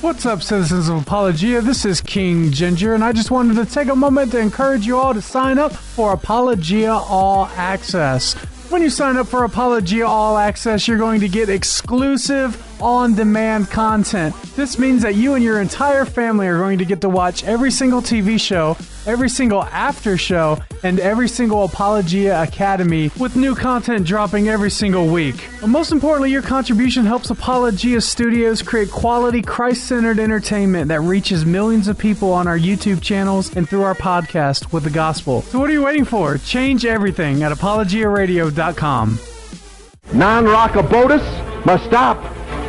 What's up, citizens of Apologia? This is King Ginger, and I just wanted to take a moment to encourage you all to sign up for Apologia All Access. When you sign up for Apologia All Access, you're going to get exclusive on demand content. This means that you and your entire family are going to get to watch every single TV show, every single after show, and every single Apologia Academy with new content dropping every single week. But most importantly, your contribution helps Apologia Studios create quality, Christ centered entertainment that reaches millions of people on our YouTube channels and through our podcast with the gospel. So, what are you waiting for? Change everything at apologiaradio.com. Non rockabotus must stop.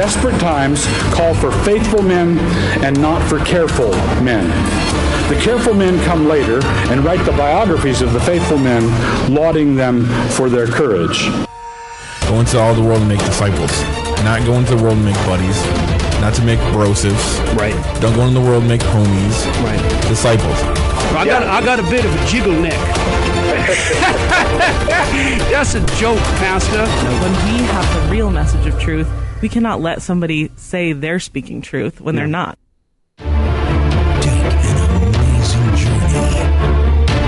Desperate times call for faithful men and not for careful men. The careful men come later and write the biographies of the faithful men, lauding them for their courage. Go into all the world and make disciples. Not go into the world and make buddies. Not to make brosives. Right. Don't go into the world and make homies. Right. Disciples. I got, I got a bit of a jiggle neck. That's a joke, Pastor. When we have the real message of truth, we cannot let somebody say they're speaking truth when they're not. Take an amazing journey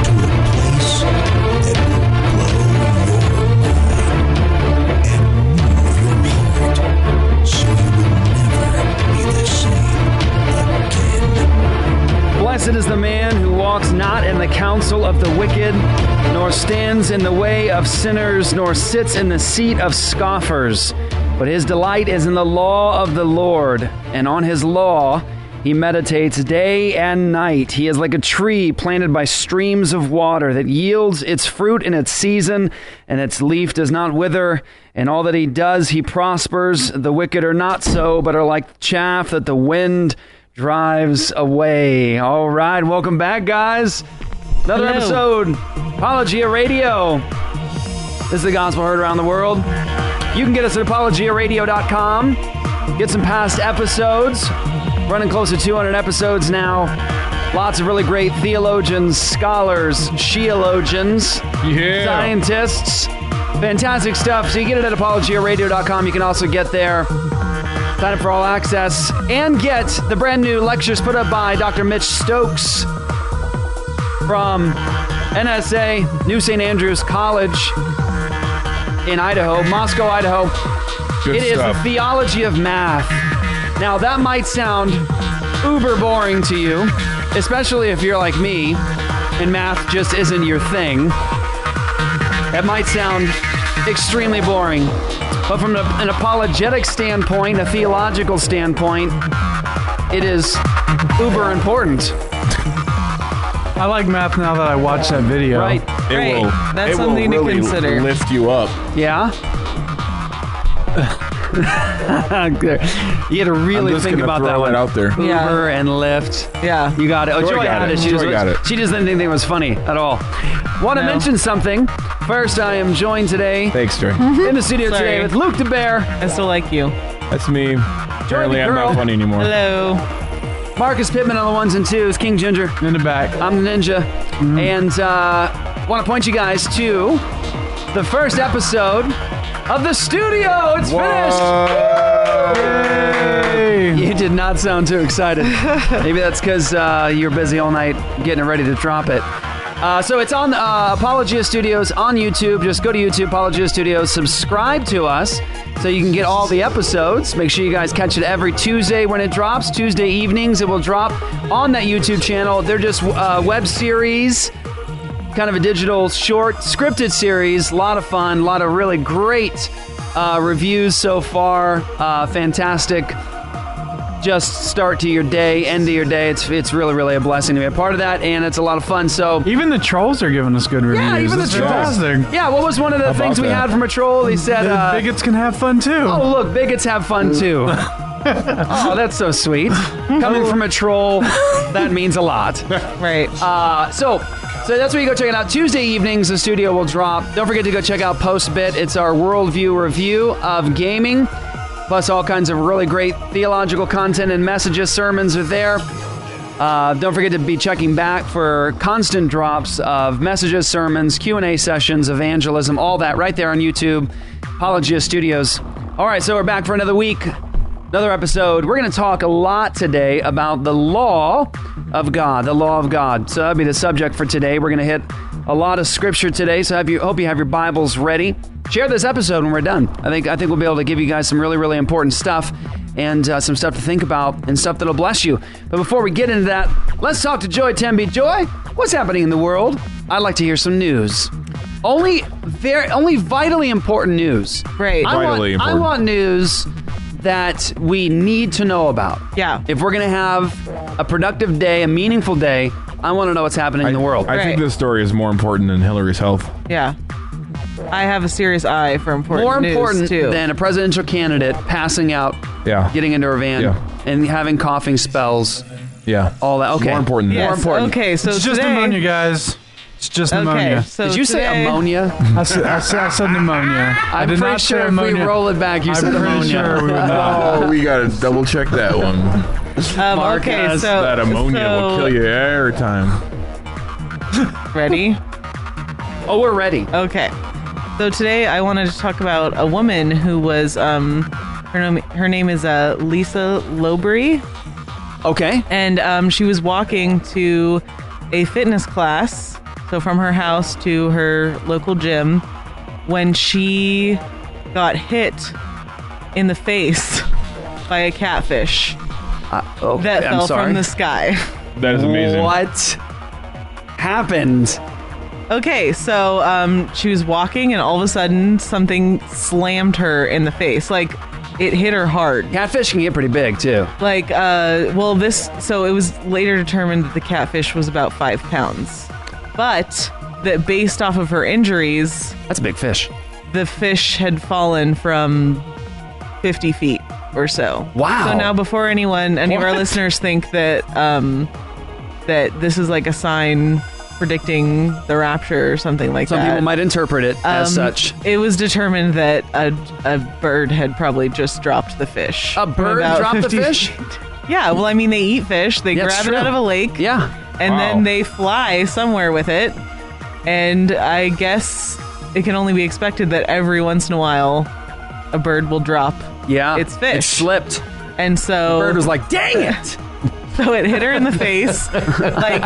to a place that will blow your mind and move your heart so you will never be the same again. Blessed is the man who walks not in the counsel of the wicked, nor stands in the way of sinners, nor sits in the seat of scoffers. But his delight is in the law of the Lord, and on his law he meditates day and night. He is like a tree planted by streams of water that yields its fruit in its season, and its leaf does not wither. And all that he does, he prospers. The wicked are not so, but are like chaff that the wind drives away. All right, welcome back, guys. Another Hello. episode, Apologia Radio. This is the gospel heard around the world. You can get us at apologiaradio.com. Get some past episodes. Running close to 200 episodes now. Lots of really great theologians, scholars, sheologians, Yeah. scientists. Fantastic stuff. So you get it at apologiaradio.com. You can also get there Sign up for all access and get the brand new lectures put up by Dr. Mitch Stokes from NSA, New St. Andrews College in Idaho, Moscow, Idaho. Good It is the theology of math. Now, that might sound uber boring to you, especially if you're like me and math just isn't your thing. That might sound extremely boring. But from an apologetic standpoint, a theological standpoint, it is uber important. I like math now that I watched that video. Right? It Right. will. That's it will something to really consider. Lift you up. Yeah? you had to really I'm just think gonna about throw that one. out there. Yeah. Uber and Lyft. Yeah. You got it. Oh, Joy Joy, got had it. it. She, Joy just, got it. she just didn't think it was funny at all. Want to No. mention something. First, I am joined today Thanks, Joy. in the studio Sorry. today with Luke the Bear, I still like you. That's me. Apparently, I'm girl. not funny anymore. Hello. Marcus Pittman on the ones and twos, King Ginger. In the back. I'm the ninja. And uh, want to point you guys to the first episode of the studio. It's finished. You did not sound too excited. Maybe that's because uh, you're busy all night getting it ready to drop it. Uh, so it's on uh, Apologia Studios on YouTube. Just go to YouTube, Apologia Studios, subscribe to us so you can get all the episodes. Make sure you guys catch it every Tuesday when it drops. Tuesday evenings, it will drop on that YouTube channel. They're just uh, web series kind of a digital short scripted series. A lot of fun, a lot of really great uh, reviews so far. Uh, fantastic. Just start to your day, end of your day. It's it's really really a blessing to be a part of that, and it's a lot of fun. So Even the trolls are giving us good reviews. yeah, even the It's trolls. fantastic. Yeah, what was one of the How things we that? had from a troll? He said, The uh, bigots can have fun too. "Oh look, bigots have fun too." oh, that's so sweet. Coming from a troll, that means a lot. Right. Uh, so, so that's where you go check it out. Tuesday evenings, the studio will drop. Don't forget to go check out Postbit. It's our worldview review of gaming, plus all kinds of really great theological content and messages. Sermons are there. Uh, don't forget to be checking back for constant drops of messages, sermons, Q and A sessions, evangelism, all that right there on YouTube. Apologia Studios. All right, so we're back for another week, another episode. We're going to talk a lot today about the law of God, the law of God. So that'll be the subject for today. We're going to hit a lot of scripture today. So have you, hope you have your Bibles ready. Share this episode when we're done. I think I think we'll be able to give you guys some really really important stuff and uh, some stuff to think about and stuff that'll bless you. But before we get into that, let's talk to Joy Temby. Joy, what's happening in the world? I'd like to hear some news. Only very only vitally important news. I Vitally want, I important. want news that we need to know about. Yeah. If we're going to have a productive day, a meaningful day, I want to know what's happening in the world. I think this story is more important than Hillary's health. Yeah. I have a serious eye for important More news, important too. than a presidential candidate passing out, Yeah. getting into her van, Yeah. and having coughing spells. Yeah. All that. Okay. More important than yes. more important. Okay, so It's just today, pneumonia, guys. It's just Okay, pneumonia. so Did you say today- ammonia? I said, I said, I said pneumonia. I I'm did pretty not sure say if ammonia. we roll it back, you I'm said pretty ammonia. sure we would not. Oh, we gotta double check that one. Um, Mark okay, has so that ammonia will so- kill you every time. Ready? Oh, we're ready. Okay. So today I wanted to talk about a woman who was um her name her name is uh Lisa Lowbury Okay. and um she was walking to a fitness class so from her house to her local gym when she got hit in the face by a catfish Oh, that I'm fell sorry. from the sky. That is amazing. What happened? Okay, so um, she was walking, and all of a sudden, something slammed her in the face. Like it hit her hard. Catfish can get pretty big too. Like, uh, well, this. So it was later determined that the catfish was about five pounds, but that based off of her injuries, That's a big fish. the fish had fallen from fifty feet or so. Wow. So now, before anyone, any of our What? listeners think that um, that this is like a sign predicting the rapture or something like that. Some that. people might interpret it as Um, such. It was determined that a, a bird had probably just dropped the fish. A from bird about dropped the 50 fish? feet. Yeah, well, I mean, they eat fish. They Yeah, it's grab it true. out of a lake, Yeah. and Wow. then they fly somewhere with it. And I guess it can only be expected that every once in a while, a bird will drop. Yeah. It's fish. It slipped. And so, Bird was like, "Dang it!" so it hit her in the face, like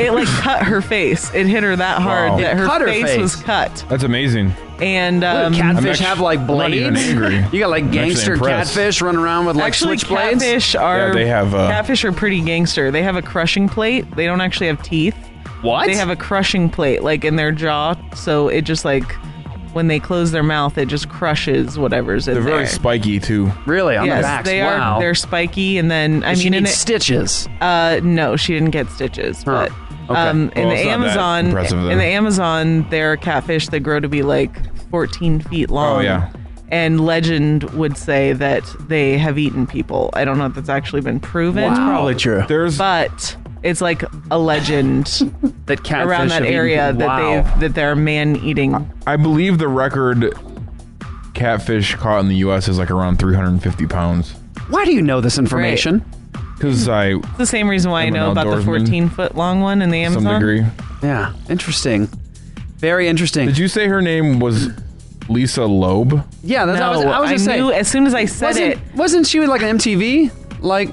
it like cut her face. It hit her that hard Wow. that her, cut her face, face. was cut. That's amazing. And What, um, do catfish actu- have like I'm not even blades? angry. You got like I'm actually gangster impressed. catfish running around with like actually switchblades. catfish are Yeah, they have, uh, catfish are pretty gangster. They have a crushing plate. They don't actually have teeth. What? They have a crushing plate like in their jaw, so it just like when they close their mouth, it just crushes whatever's in there. They're there. very spiky too. really on yes, the backs. they wow. are. They're spiky, and then I she mean, in needs it, stitches. uh, no, she didn't get stitches, Huh. but. Okay. Um, in Well, the it's not that Amazon, impressive then. in the Amazon, there are catfish that grow to be like 14 feet long. Oh, yeah. And legend would say that they have eaten people. I don't know if that's actually been proven. Wow. Probably true. There's but it's like a legend That catfish around that have eaten- area that wow. they that they're man eating. I believe the record catfish caught in the U.S. is like around 350 pounds. Why do you know this information? Because I, It's the same reason why I I'm an know about the outdoorsman. 14 foot long one in the to Amazon. some degree. Yeah, interesting. Very interesting. Did you say her name was Lisa Loeb? yeah, that's No, what I was, I was I just saying. knew as soon as I said wasn't, it. wasn't she with like an MTV? Like,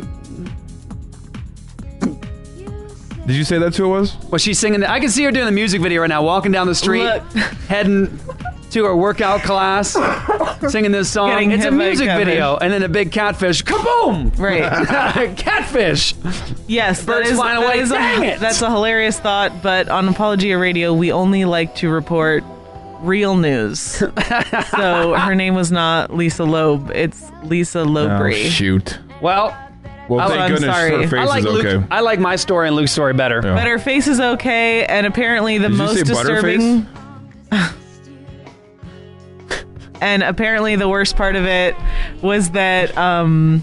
Did you say that's who it was? was she singing? The, I can see her doing the music video right now, walking down the street, Look. heading to her workout class, singing this song. Getting it's a hit by a music catfish. video, and then a big catfish, kaboom! Right. catfish. Yes, that Birds is, flying that away. is a- Dang it. that's a hilarious thought. But on Apologia Radio, we only like to report real news. so her name was not Lisa Loeb. It's Lisa Oh, shoot. Well, Well, Oh, thank I'm goodness sorry. her face I like is Luke. okay. I like my story and Luke's story better. Yeah. But her face is okay, and apparently the Did you most say disturbing. and apparently the worst part of it was that um,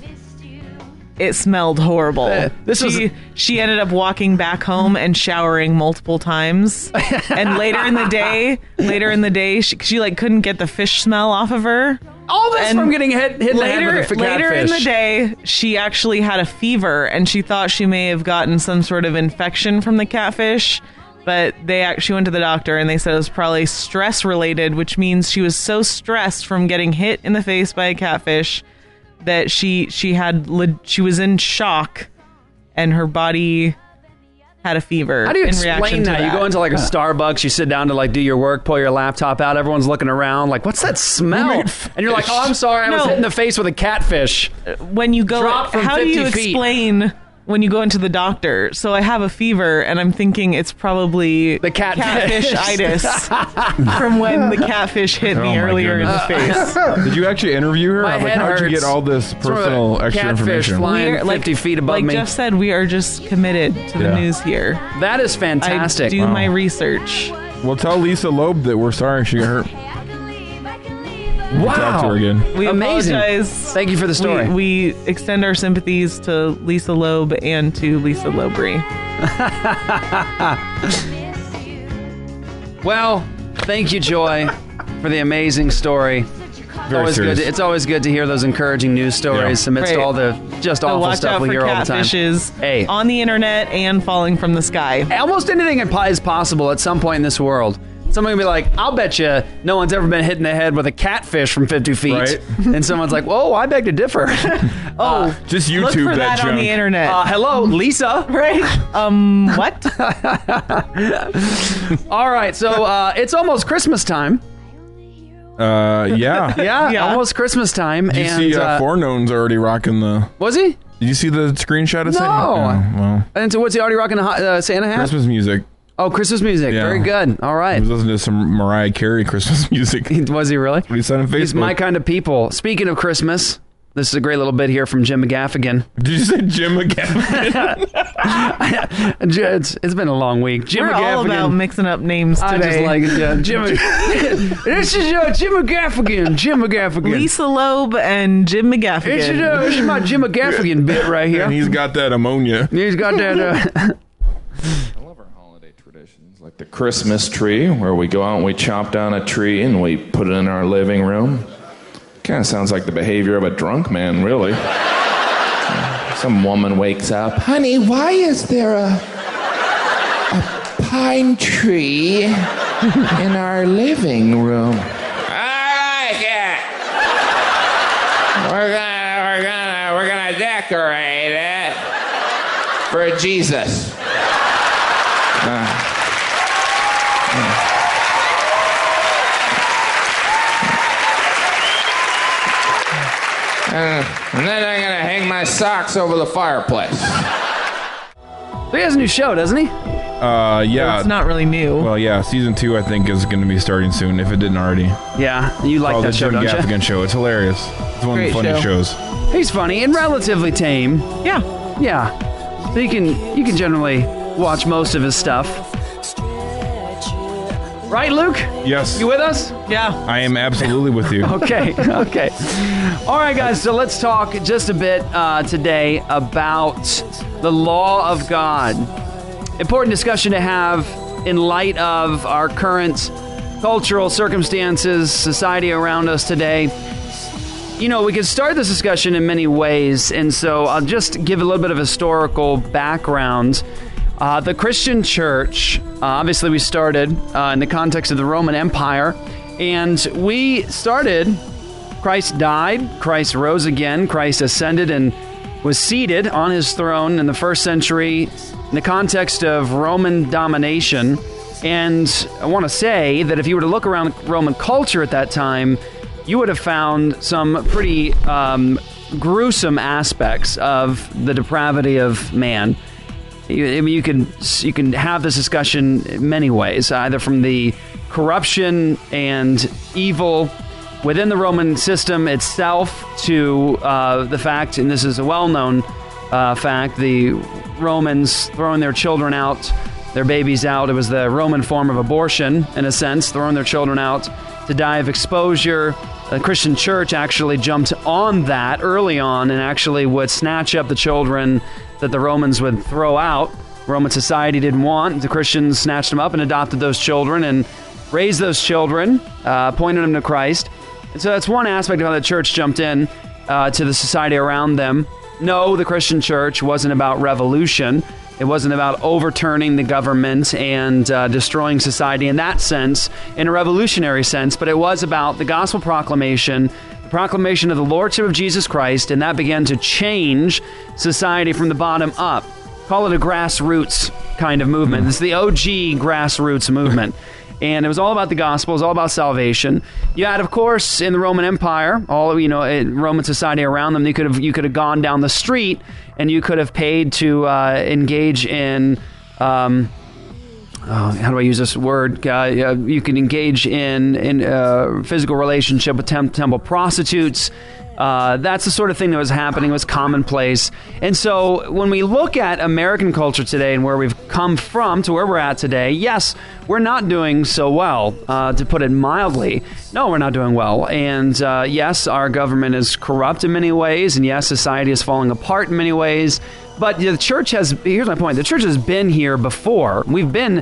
it smelled horrible. Uh, this was- she, she ended up walking back home and showering multiple times. and later in the day, later in the day, she, she like couldn't get the fish smell off of her. All this And from getting hit, hit in later, f- later in the day, she actually had a fever, and she thought she may have gotten some sort of infection from the catfish. But they actually went to the doctor, and they said it was probably stress related, which means she was so stressed from getting hit in the face by a catfish that she she had she was in shock, and her body had a fever. How do you in explain to that? You go into like a Starbucks, you sit down to like do your work, pull your laptop out, everyone's looking around, like, what's that smell? And you're like, oh, I'm sorry, I was hit in the face with a catfish. when you go Drop from how do you feet. explain when you go into the doctor so i have a fever and i'm thinking it's probably The catfish. catfish-itis from when the catfish hit Oh me my earlier in the goodness. face Did you actually interview her? My I'm like, head how'd you get all this It's from a personal extra catfish information? flying We're, 50 feet above like me. jeff said we are just committed to the news here that is fantastic. i do my research Well, tell Lisa Loeb that we're sorry she got hurt. Wow. Talk to her again. we Amazing. apologize Thank you for the story. we, we extend our sympathies to lisa loeb and to lisa lobry Well, thank you, Joy, for the amazing story. It's Very always serious. good. It's always good to hear those encouraging news stories Yeah. amidst Right. all the just so awful stuff we hear all the time. catfishes Hey. on the internet and falling from the sky Almost anything is possible at some point in this world. Someone can be like, "I'll bet you no one's ever been hit in the head with a catfish from 50 feet," Right. and someone's like, "Whoa, I beg to differ." oh Just YouTube Look YouTube for that, junk. on the internet. uh, hello, Lisa. right? Um, what? All right, so uh, it's almost Christmas time. Uh, yeah. Yeah, Yeah. almost Christmas time. Did you and see uh, uh, Forknown's already rocking the? was he? Did you see the screenshot of No. Santa? Oh, well, And so, what's he already rocking a hot- uh, Santa hat? Christmas music. Oh, Christmas music. Yeah. Very good. All right. I right. was listening to some Mariah Carey Christmas music. Was he really? What he said on Facebook. He's my kind of people. Speaking of Christmas, this is a great little bit here from Jim McGaffigan. Did you say Jim McGaffigan? It's, it's been a long week. Jim We're McGaffigan. all about mixing up names today. I just like it, yeah. Jim. this is uh, Jim McGaffigan. Jim McGaffigan. Lisa Loeb and Jim This is, McGaffigan. uh, this is my Jim McGaffigan bit right here. and he's got that ammonia. He's got that. Uh, the Christmas tree, where we go out and we chop down a tree and we put it in our living room. Kind of sounds like the behavior of a drunk man, really. Some woman wakes up, honey, why is there a, a pine tree in our living room? I like it. We're gonna, we're gonna, we're gonna decorate it for Jesus. Uh, and then I'm gonna hang my socks over the fireplace. he has a new show, doesn't he? Uh, yeah. It's not really new. well, yeah. Season two, I think, is going to be starting soon. If it didn't already. Yeah, you like oh, that the show, Jim don't Gaffigan show. It's hilarious. It's one Great of the funniest show. shows. He's funny and relatively tame. yeah. Yeah, so you can you can generally watch most of his stuff. Right, Luke? Yes. You with us? Yeah. I am absolutely with you. Okay, okay. All right, guys, so let's talk just a bit uh, today about the law of God. Important discussion to have in light of our current cultural circumstances, society around us today. You know, we could start this discussion in many ways, and so I'll just give a little bit of historical background. Uh, the Christian church, uh, obviously, we started uh, in the context of the Roman Empire, and we started. Christ died, Christ rose again, Christ ascended and was seated on his throne in the first century in the context of Roman domination. And I want to say that if you were to look around Roman culture at that time, you would have found some pretty um, gruesome aspects of the depravity of man. You, I mean, you can you can have this discussion many ways, either from the corruption and evil within the Roman system itself to uh, the fact, and this is a well-known uh, fact, the Romans throwing their children out, their babies out. It was the Roman form of abortion, in a sense, throwing their children out to die of exposure the Christian church actually jumped on that early on and actually would snatch up the children that the Romans would throw out. Roman society didn't want. The Christians snatched them up and adopted those children and raised those children, uh, pointed them to Christ. And so that's one aspect of how the church jumped in uh, to the society around them. No, the Christian church wasn't about revolution. It wasn't about overturning the government and uh, destroying society in that sense, in a revolutionary sense, but it was about the gospel proclamation, the proclamation of the Lordship of Jesus Christ, and that began to change society from the bottom up. Call it a grassroots kind of movement. It's the OG grassroots movement. And it was all about the gospel. It was all about salvation. You had, of course, in the Roman Empire, all you know, Roman society around them. You could have you could have gone down the street and you could have paid to uh, engage in. Um, oh, how do I use this word? Uh, you can engage in in uh, physical relationship with tem- temple prostitutes. Uh, that's the sort of thing that was happening. It was commonplace. And so when we look at American culture today and where we've come from to where we're at today, yes, we're not doing so well, uh, to put it mildly. No, we're not doing well. And uh, yes, our government is corrupt in many ways. And yes, society is falling apart in many ways. But the church has, here's my point the church has been here before. We've been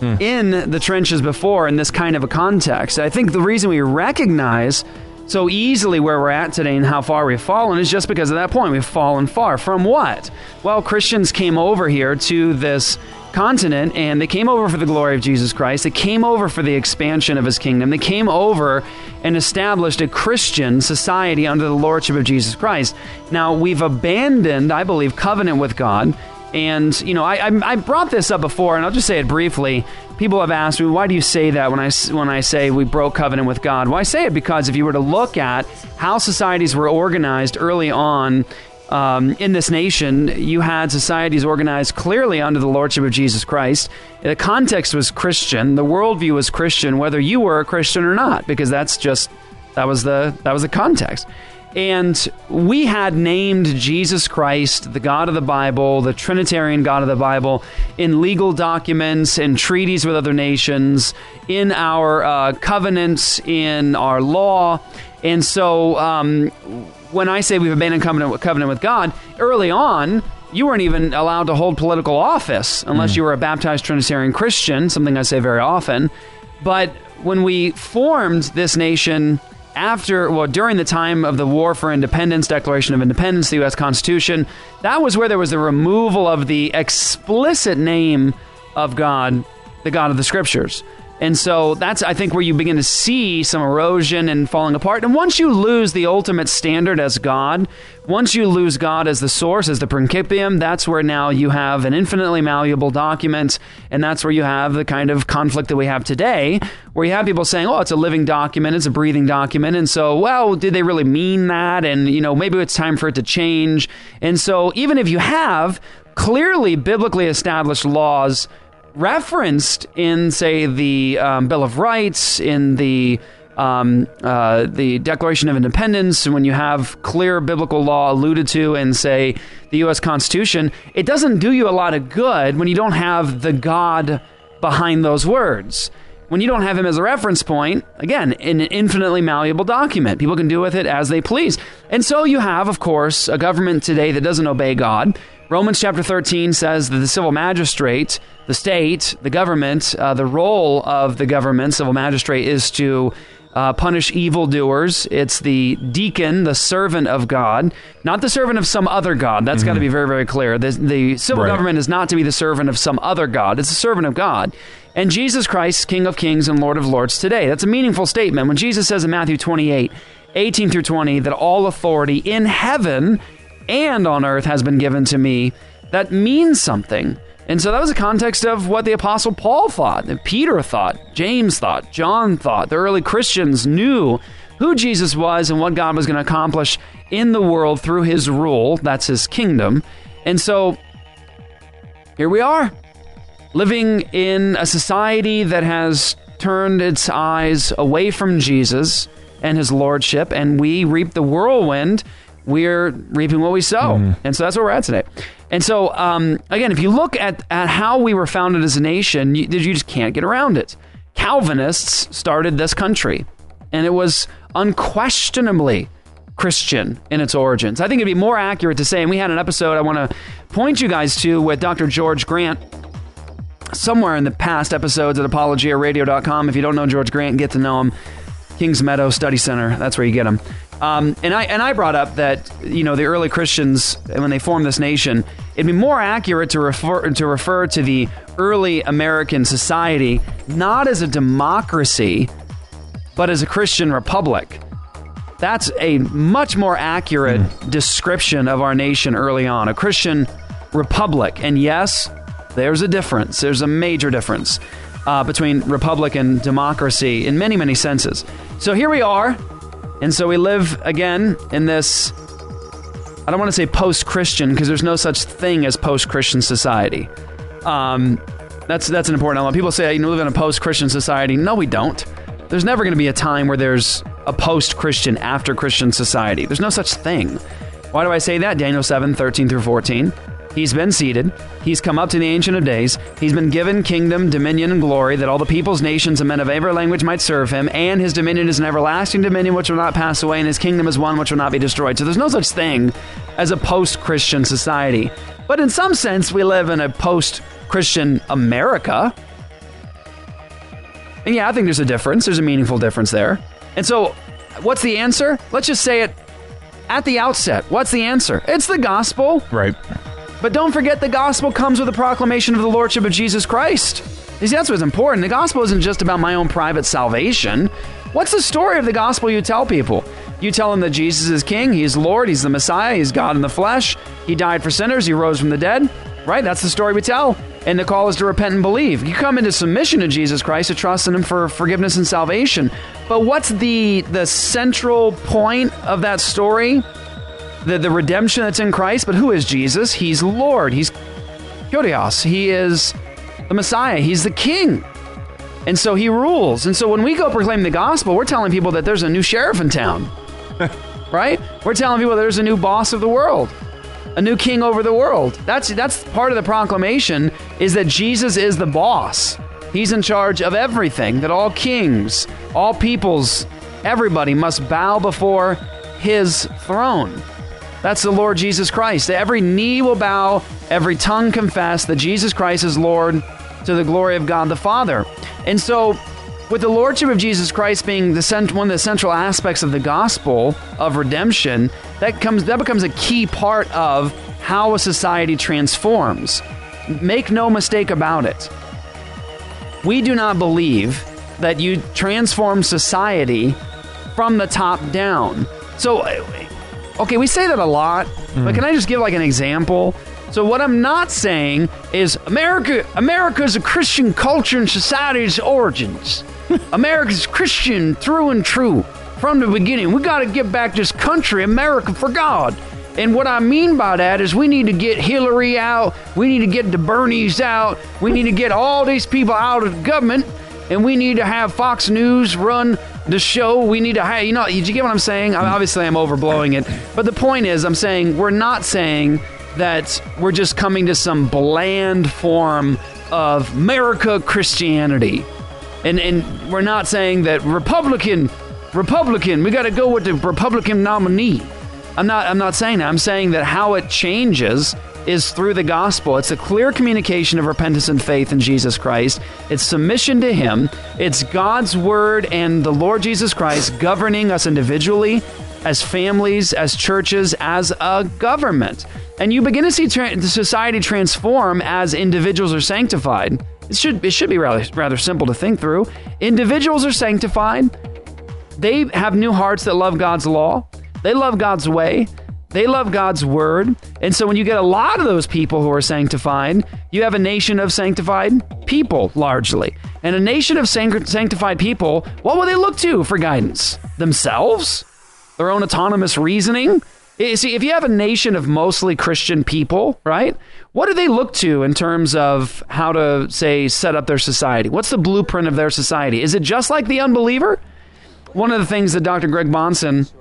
hmm. in the trenches before in this kind of a context. I think the reason we recognize so easily where we're at today and how far we've fallen is just because of that point. We've fallen far. From what? Well, Christians came over here to this continent and they came over for the glory of Jesus Christ. They came over for the expansion of his kingdom. They came over and established a Christian society under the lordship of Jesus Christ. Now, we've abandoned, I believe, covenant with God. And, you know, I, I, brought this up before, and I'll just say it briefly. People have asked me, why do you say that when I, when I say we broke covenant with God? Well, I say it because if you were to look at how societies were organized early on um, in this nation, you had societies organized clearly under the lordship of Jesus Christ. The context was Christian. The worldview was Christian, whether you were a Christian or not, because that's just that was the that was the context. And we had named Jesus Christ, the God of the Bible, the Trinitarian God of the Bible, in legal documents and treaties with other nations, in our uh, covenants, in our law. And so um, when I say we've abandoned covenant, covenant with God, early on, you weren't even allowed to hold political office unless mm. you were a baptized Trinitarian Christian, something I say very often. But when we formed this nation after, well, during the time of the War for Independence, Declaration of Independence, the U.S. Constitution, that was where there was the removal of the explicit name of God, the God of the Scriptures. And so that's, I think, where you begin to see some erosion and falling apart. And once you lose the ultimate standard as God, once you lose God as the source, as the principium, that's where now you have an infinitely malleable document. And that's where you have the kind of conflict that we have today, where you have people saying, oh, it's a living document, it's a breathing document. And so, well, did they really mean that? And, you know, maybe it's time for it to change. And so, even if you have clearly biblically established laws referenced in, say, the um, Bill of Rights, in the um, uh, the Declaration of Independence, and when you have clear biblical law alluded to in, say, the U.S. Constitution, it doesn't do you a lot of good when you don't have the God behind those words. When you don't have him as a reference point, again, in an infinitely malleable document, people can do with it as they please. And so you have, of course, a government today that doesn't obey God. Romans chapter 13 says that the civil magistrate, the state, the government, uh, the role of the government, civil magistrate, is to uh, punish evildoers. It's the deacon, the servant of God, not the servant of some other God. That's got to be very, very clear. The, the civil Right. government is not to be the servant of some other God, it's the servant of God. And Jesus Christ, King of Kings and Lord of Lords today. That's a meaningful statement. When Jesus says in Matthew 28, 18 through 20, that all authority in heaven and on earth has been given to me, that means something. And so that was the context of what the Apostle Paul thought, that Peter thought, James thought, John thought. The early Christians knew who Jesus was and what God was going to accomplish in the world through his rule. That's his kingdom. And so here we are, living in a society that has turned its eyes away from Jesus and his lordship, and we reap the whirlwind. We're reaping what we sow. And so that's where we're at today. And so, um, again, if you look at, at how we were founded as a nation, you, you just can't get around it. Calvinists started this country. and it was unquestionably Christian in its origins. I think it'd be more accurate to say, and we had an episode I want to point you guys to with Dr. George Grant somewhere in the past episodes at apologiaradio.com. If you don't know George Grant, get to know him. Kings Meadow Study Center, that's where you get him. Um, and I and I brought up that you know the early Christians when they formed this nation, it'd be more accurate to refer to refer to the early American society not as a democracy, but as a Christian republic. That's a much more accurate description of our nation early on, a Christian republic. And yes, there's a difference. There's a major difference uh, between republic and democracy in many, many senses. So here we are. And so we live again in this, I don't want to say post Christian because there's no such thing as post Christian society. Um, that's, that's an important element. People say, you know, live in a post Christian society. No, we don't. There's never going to be a time where there's a post Christian, after Christian society. There's no such thing. Why do I say that? Daniel 7 13 through 14. He's been seated. He's come up to the Ancient of Days. He's been given kingdom, dominion, and glory that all the peoples, nations, and men of every language might serve him. And his dominion is an everlasting dominion which will not pass away, and his kingdom is one which will not be destroyed. So there's no such thing as a post Christian society. But in some sense, we live in a post Christian America. And yeah, I think there's a difference. There's a meaningful difference there. And so, what's the answer? Let's just say it at the outset. What's the answer? It's the gospel. Right. But don't forget the gospel comes with a proclamation of the lordship of Jesus Christ. You see, that's what's important. The gospel isn't just about my own private salvation. What's the story of the gospel you tell people? You tell them that Jesus is king, he's Lord, he's the Messiah, he's God in the flesh, he died for sinners, he rose from the dead. Right? That's the story we tell. And the call is to repent and believe. You come into submission to Jesus Christ, to trust in him for forgiveness and salvation. But what's the the central point of that story? The the redemption that's in Christ, but who is Jesus? He's Lord. He's Kyrios. He is the Messiah. He's the King. And so he rules. And so when we go proclaim the gospel, we're telling people that there's a new sheriff in town. right? We're telling people there's a new boss of the world. A new king over the world. That's that's part of the proclamation is that Jesus is the boss. He's in charge of everything. That all kings, all peoples, everybody must bow before his throne. That's the Lord Jesus Christ. Every knee will bow, every tongue confess that Jesus Christ is Lord to the glory of God the Father. And so, with the Lordship of Jesus Christ being the one of the central aspects of the gospel of redemption, that comes that becomes a key part of how a society transforms. Make no mistake about it. We do not believe that you transform society from the top down. So, okay, we say that a lot, but can I just give like an example? So what I'm not saying is America America is a Christian culture and society's origins. America's Christian through and true from the beginning. We got to get back this country, America for God. And what I mean by that is we need to get Hillary out, we need to get the Bernies out, we need to get all these people out of government, and we need to have Fox News run the show. We need to have, you know, you get what I'm saying? I obviously, I'm overblowing it. But the point is, I'm saying we're not saying that we're just coming to some bland form of America Christianity. And, and we're not saying that Republican, Republican, we got to go with the Republican nominee. I'm not, I'm not saying that. I'm saying that how it changes is through the gospel. It's a clear communication of repentance and faith in Jesus Christ. It's submission to Him. It's God's word and the Lord Jesus Christ governing us individually, as families, as churches, as a government. And you begin to see tra- society transform as individuals are sanctified. It should, it should be rather, rather simple to think through. Individuals are sanctified. They have new hearts that love God's law. They love God's way. They love God's word. And so when you get a lot of those people who are sanctified, you have a nation of sanctified people largely. And a nation of sanctified people, what will they look to for guidance? Themselves? Their own autonomous reasoning? Eh, see, if you have a nation of mostly Christian people, right? What do they look to in terms of how to, say, set up their society? What's the blueprint of their society? Is it just like the unbeliever? One of the things that Dr. Greg Bahnsen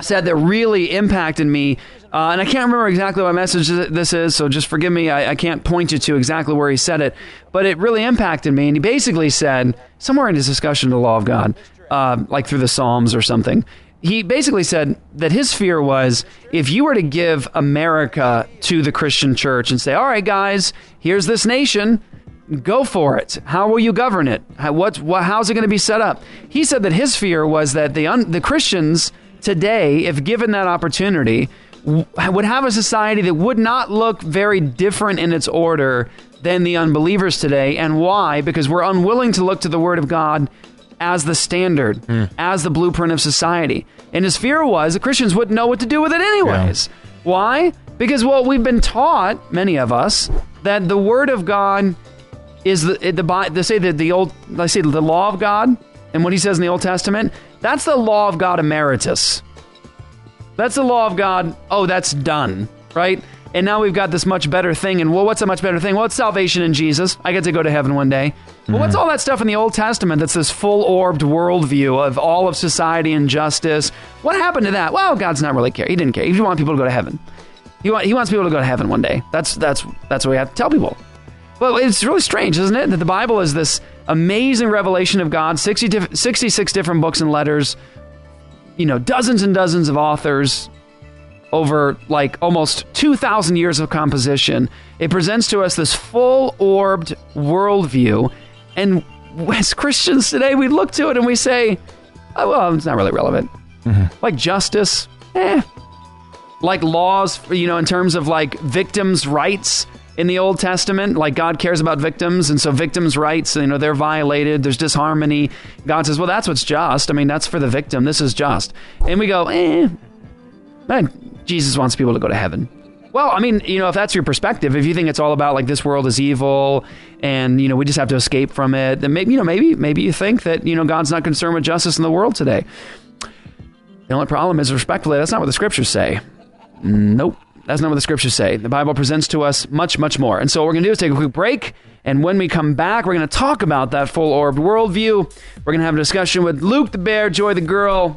said that really impacted me, uh, and I can't remember exactly what message this is, so just forgive me. I, I can't point you to exactly where he said it, but it really impacted me. And he basically said, somewhere in his discussion of the law of God, uh, like through the Psalms or something. He basically said that his fear was if you were to give America to the Christian church and say, all right, guys, here's this nation, go for it. How will you govern it? How, what, what, how's it going to be set up? He said that his fear was that the, un, the Christians today, if given that opportunity, would have a society that would not look very different in its order than the unbelievers today. And why? Because we're unwilling to look to the Word of God as the standard, hmm. as the blueprint of society. And his fear was the Christians wouldn't know what to do with it anyways. Why? Because well, we've been taught, many of us, that the Word of God is the the they say that the old they say the law of God and what he says in the Old Testament. That's the law of God emeritus. That's the law of God. Oh, that's done, right? And now we've got this much better thing. And well, what's a much better thing? Well, it's salvation in Jesus. I get to go to heaven one day. Well, what's mm-hmm. all that stuff in the Old Testament that's this full orbed worldview of all of society and justice? What happened to that? Well, God's not really care. He didn't care. He wants people to go to heaven. He, want, he wants people to go to heaven one day. That's that's that's what we have to tell people. Well, it's really strange, isn't it? That the Bible is this amazing revelation of God, 60 diff- 66 different books and letters, you know, dozens and dozens of authors over like almost 2,000 years of composition. It presents to us this full orbed worldview. And as Christians today, we look to it and we say, oh, well, it's not really relevant. Like justice, eh. Like laws, you know, in terms of like victims' rights in the Old Testament, like God cares about victims, and so victims' rights, you know, they're violated. There's disharmony. God says, well, that's what's just. I mean, that's for the victim. This is just. And we go, eh, man, Jesus wants people to go to heaven. Well, I mean, you know, if that's your perspective, if you think it's all about like this world is evil and you know we just have to escape from it, then maybe you know maybe maybe you think that you know God's not concerned with justice in the world today. The only problem is, respectfully, that's not what the scriptures say. Nope. That's not what the scriptures say. The Bible presents to us much, much more. And so what we're going to do is take a quick break. And when we come back, we're going to talk about that full orbed worldview. We're going to have a discussion with Luke the Bear, Joy the Girl,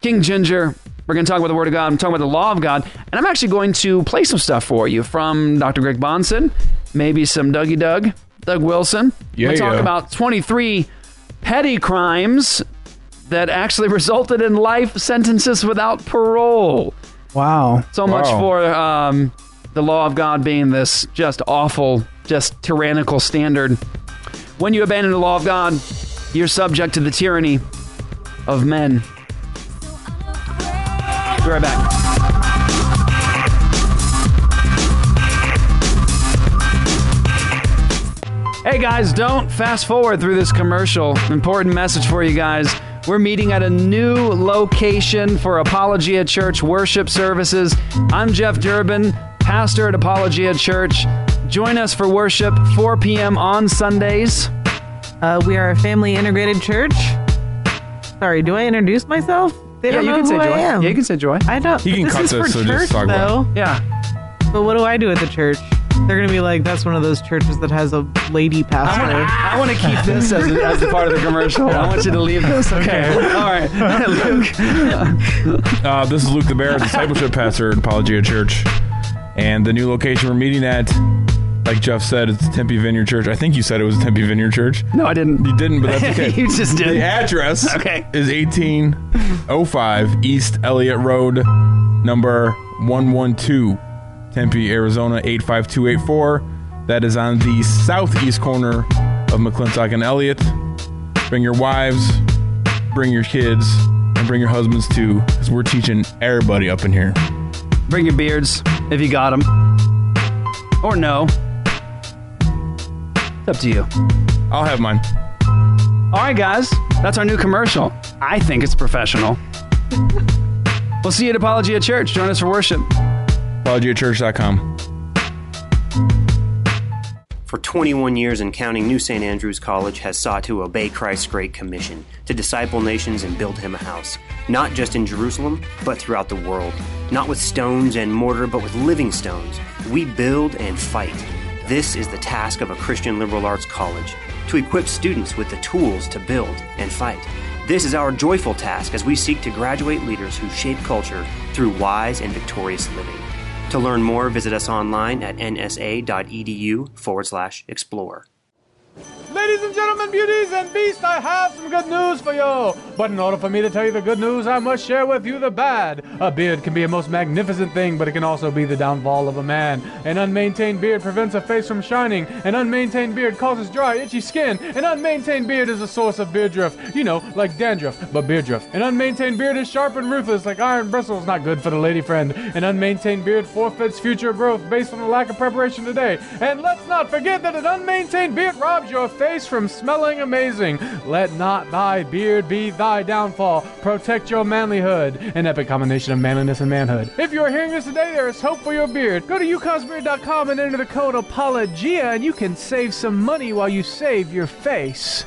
King Ginger. We're going to talk about the Word of God. I'm talking about the law of God. And I'm actually going to play some stuff for you from Dr. Greg Bahnsen, maybe some Dougie Doug, Doug Wilson. Yeah, we'll talk yeah. about 23 petty crimes that actually resulted in life sentences without parole. Wow. So much Wow. for um, the law of God being this just awful, just tyrannical standard. When you abandon the law of God, you're subject to the tyranny of men. Be right back. Hey guys, don't fast forward through this commercial. Important message for you guys. We're meeting at a new location for Apologia Church worship services. I'm Jeff Durbin, pastor at Apologia Church. Join us for worship 4 p.m. on Sundays. Uh, we are a family integrated church. Sorry, do I introduce myself? They Yeah, don't you know can say who I joy. am. Yeah, you can say joy. I don't. He can this cut is this, for so just church, talk about though. Yeah. But what do I do at the church? They're gonna be like, that's one of those churches that has a lady pastor. I want to keep this as, as the part of the commercial. I want you to leave this. Okay. All right. Luke. Uh, this is Luke the Bear, discipleship pastor at Apologia Church. And the new location we're meeting at, like Jeff said, it's Tempe Vineyard Church. I think you said it was Tempe Vineyard Church. No, I didn't. You didn't, but that's okay. You just did. The address Okay. is 1805 East Elliott Road, number 112, Tempe, Arizona 85284. That is on the southeast corner of McClintock and Elliott. Bring your wives, bring your kids, and bring your husbands too, because we're teaching everybody up in here. Bring your beards if you got them. Or no. It's up to you. I'll have mine. All right, guys. That's our new commercial. I think it's professional. we'll see you at Apologia Church. Join us for worship. ApologiaChurch.com. For 21 years and counting, New St. Andrews College has sought to obey Christ's Great Commission to disciple nations and build him a house, not just in Jerusalem, but throughout the world. Not with stones and mortar, but with living stones. We build and fight. This is the task of a Christian liberal arts college to equip students with the tools to build and fight. This is our joyful task as we seek to graduate leaders who shape culture through wise and victorious living. To learn more, visit us online at nsa.edu forward slash explore. Ladies and gentlemen, beauties and beasts, I have some good news for you. But in order for me to tell you the good news, I must share with you the bad. A beard can be a most magnificent thing, but it can also be the downfall of a man. An unmaintained beard prevents a face from shining. An unmaintained beard causes dry, itchy skin. An unmaintained beard is a source of beard drift. You know, like dandruff, but beard drift. An unmaintained beard is sharp and ruthless, like iron bristles, not good for the lady friend. An unmaintained beard forfeits future growth based on a lack of preparation today. And let's not forget that an unmaintained beard robs your face from smelling amazing. Let not thy beard be thy downfall. Protect your manlyhood. An epic combination of manliness and manhood. If you are hearing this today, there is hope for your beard. Go to yukonsbeard.com and enter the code APOLOGIA, and you can save some money while you save your face.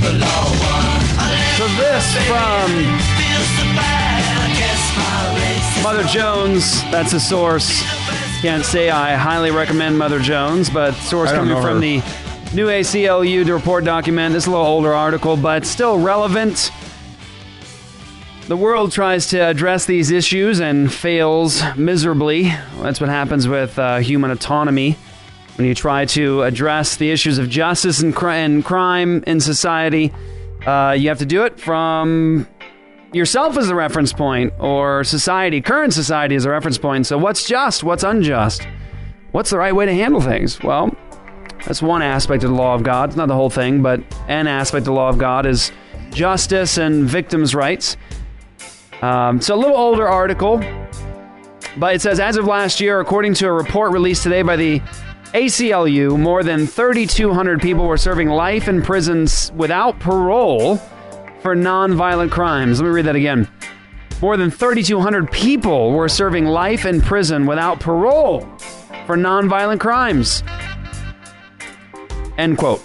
So this from Mother Jones. That's a source. Can't say I highly recommend Mother Jones, but source coming from her. the new ACLU to report document. This is a little older article, but still relevant. The world tries to address these issues and fails miserably. That's what happens with uh, human autonomy. When you try to address the issues of justice and, and crime in society, uh, you have to do it from yourself as a reference point or society, current society as a reference point. So, what's just? What's unjust? What's the right way to handle things? Well, that's one aspect of the law of God. It's not the whole thing, but an aspect of the law of God is justice and victims' rights. Um, it's a little older article, but it says as of last year, according to a report released today by the ACLU, more than 3,200 people were serving life in prisons without parole for nonviolent crimes. Let me read that again. More than 3,200 people were serving life in prison without parole for nonviolent crimes. End quote.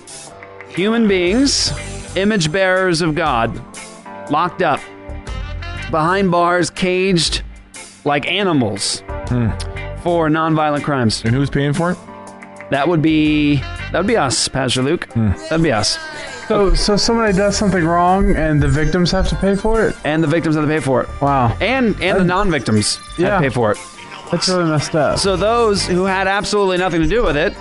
Human beings, image bearers of God, locked up behind bars, caged like animals hmm. for nonviolent crimes. And who's paying for it? That would be that would be us, Pastor Luke. Hmm. That'd be us. So, so somebody does something wrong, and the victims have to pay for it. And the victims have to pay for it. Wow, And and the non-victims have to pay for it. that's really messed up. So those who had absolutely nothing to do with it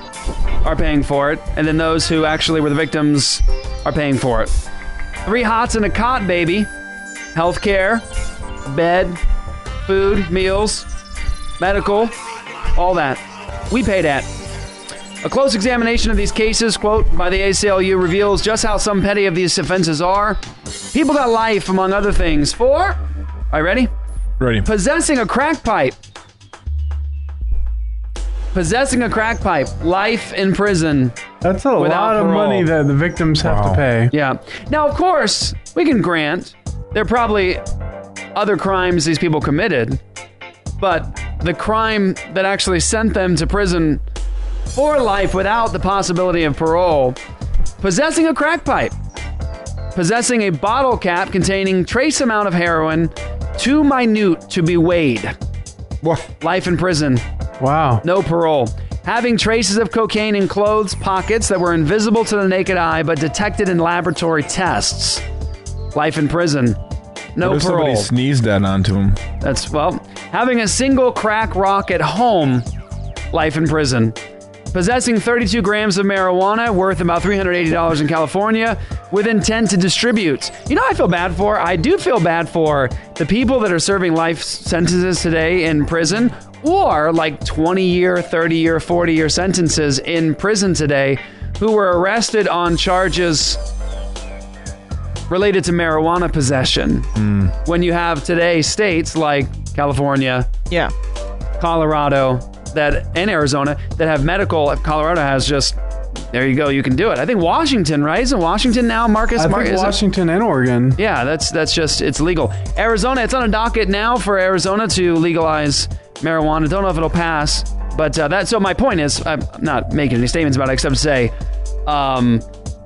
are paying for it, and then those who actually were the victims are paying for it. Three hots and a cot, baby. Healthcare, bed, food, meals, medical, all that. We pay that. A close examination of these cases, quote, by the ACLU reveals just how some petty of these offenses are. People got life, among other things, for, are you ready? Ready. Possessing a crack pipe. Possessing a crack pipe. Life in prison. That's a lot of parole. money that the victims have to pay. Yeah. Now, of course, we can grant there are probably other crimes these people committed, but the crime that actually sent them to prison for life without the possibility of parole possessing a crack pipe, possessing a bottle cap containing trace amount of heroin too minute to be weighed. What? Life in prison. Wow. No parole. Having traces of cocaine in clothes pockets that were invisible to the naked eye but detected in laboratory tests. Life in prison. No What if parole. somebody sneezed that onto him? That's, well, having a single crack rock at home. Life in prison. Possessing 32 grams of marijuana worth about $380 in California with intent to distribute. You know, I feel bad for. I do feel bad for the people that are serving life sentences today in prison or like 20 year, 30 year, 40 year sentences in prison today who were arrested on charges related to marijuana possession. Hmm. When you have today states like California, Yeah. Colorado, that in Arizona that have medical. Colorado has just there you go. You can do it. I think Washington, right? Isn't Washington now, Marcus? I Mar- think Washington and Oregon. yeah, that's that's just it's legal. Arizona, it's on a docket now for Arizona to legalize marijuana. Don't know if it'll pass, but uh, that. So my point is, I'm not making any statements about it except to say, um,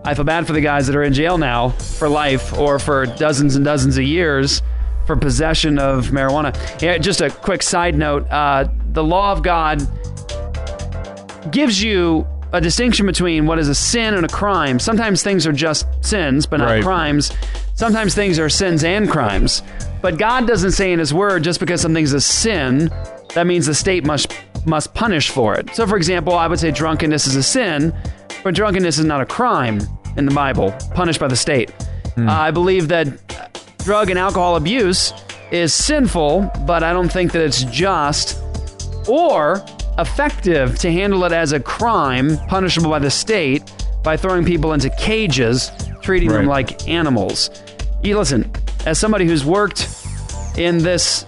I feel bad for the guys that are in jail now for life or for dozens and dozens of years for possession of marijuana. Yeah, just a quick side note: uh, the law of God gives you a distinction between what is a sin and a crime. Sometimes things are just sins, but not Right. crimes. Sometimes things are sins and crimes. But God doesn't say in His Word just because something's a sin, that means the state must must punish for it. So, for example, I would say drunkenness is a sin, but drunkenness is not a crime in the Bible, punished by the state. Uh, I believe that drug and alcohol abuse is sinful, but I don't think that it's just or effective to handle it as a crime punishable by the state by throwing people into cages, treating them like animals. You listen, as somebody who's worked in this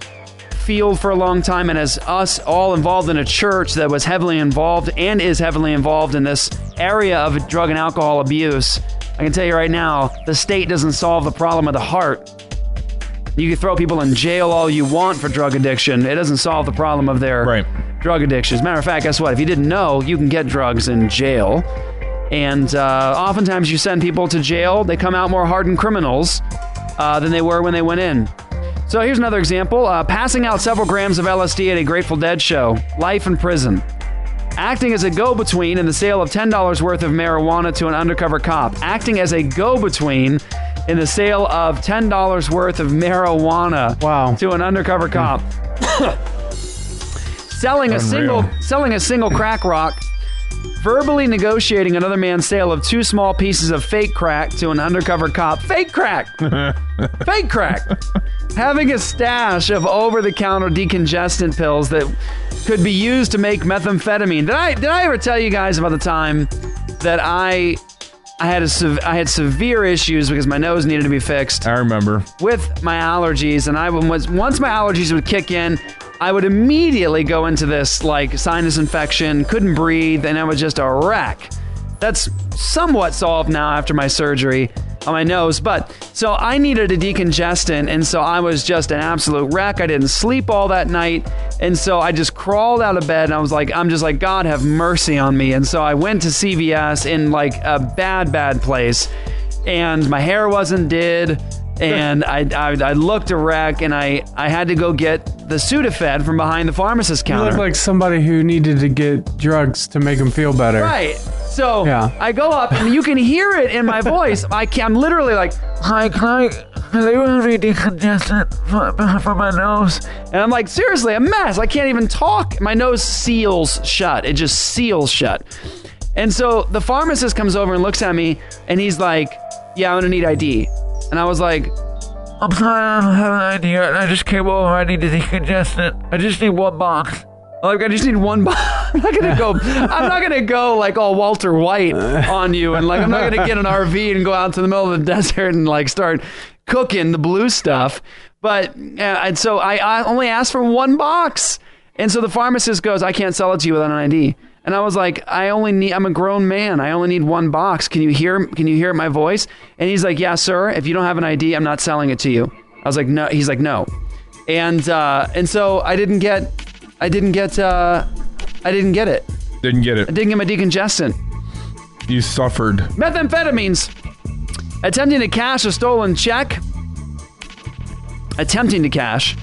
field for a long time and as us all involved in a church that was heavily involved and is heavily involved in this area of drug and alcohol abuse, I can tell you right now, the state doesn't solve the problem of the heart. You can throw people in jail all you want for drug addiction. It doesn't solve the problem of their Right. drug addiction. As a matter of fact, guess what? If you didn't know, you can get drugs in jail. And uh, oftentimes you send people to jail, they come out more hardened criminals uh, than they were when they went in. So here's another example uh, passing out several grams of LSD at a Grateful Dead show, life in prison. Acting as a go between in the sale of $10 worth of marijuana to an undercover cop. Acting as a go between in the sale of $10 worth of marijuana Wow. to an undercover cop. selling a single selling a single crack rock verbally negotiating another man's sale of two small pieces of fake crack to an undercover cop. Fake crack! Fake crack! Having a stash of over-the-counter decongestant pills that could be used to make methamphetamine. Did i did i ever tell you guys about the time that i i had a sev- i had severe issues because my nose needed to be fixed I remember. with my allergies, and I was once my allergies would kick in, I would immediately go into this like sinus infection, couldn't breathe, and I was just a wreck. That's somewhat solved now after my surgery on my nose, but so I needed a decongestant, and so I was just an absolute wreck. I didn't sleep all that night, and so I just crawled out of bed, and I was like, I'm just like, God have mercy on me. And so I went to CVS in like a bad, bad place, and my hair wasn't did and I, I, I looked a wreck and I, I had to go get the Sudafed from behind the pharmacist counter. You counter. look like somebody who needed to get drugs to make him feel better. right. So Yeah. I go up and you can hear it in my voice. I can, I'm literally like, hi, can I, can they really decongestant for, for my nose? And I'm like, seriously, a mess. I can't even talk. My nose seals shut. It just seals shut. And so the pharmacist comes over and looks at me and he's like, yeah, I'm to need ID. And I was like, I'm sorry, I don't have an idea. And I just came over. I need to decongestant. I just need one box. Like I just need one box. I'm not gonna go. I'm not gonna go like all Walter White on you, and like I'm not gonna get an RV and go out to the middle of the desert and like start cooking the blue stuff. But uh, and so I, I only asked for one box, and so the pharmacist goes, "I can't sell it to you without an ID." And I was like, "I only need. I'm a grown man. I only need one box. Can you hear? Can you hear my voice?" And he's like, "Yeah, sir. If you don't have an ID, I'm not selling it to you." I was like, "No." He's like, "No." And uh, and so I didn't get, I didn't get, uh, I didn't get it. Didn't get it. I didn't get my decongestant. You suffered. Methamphetamines. Attempting to cash a stolen check. Attempting to cash.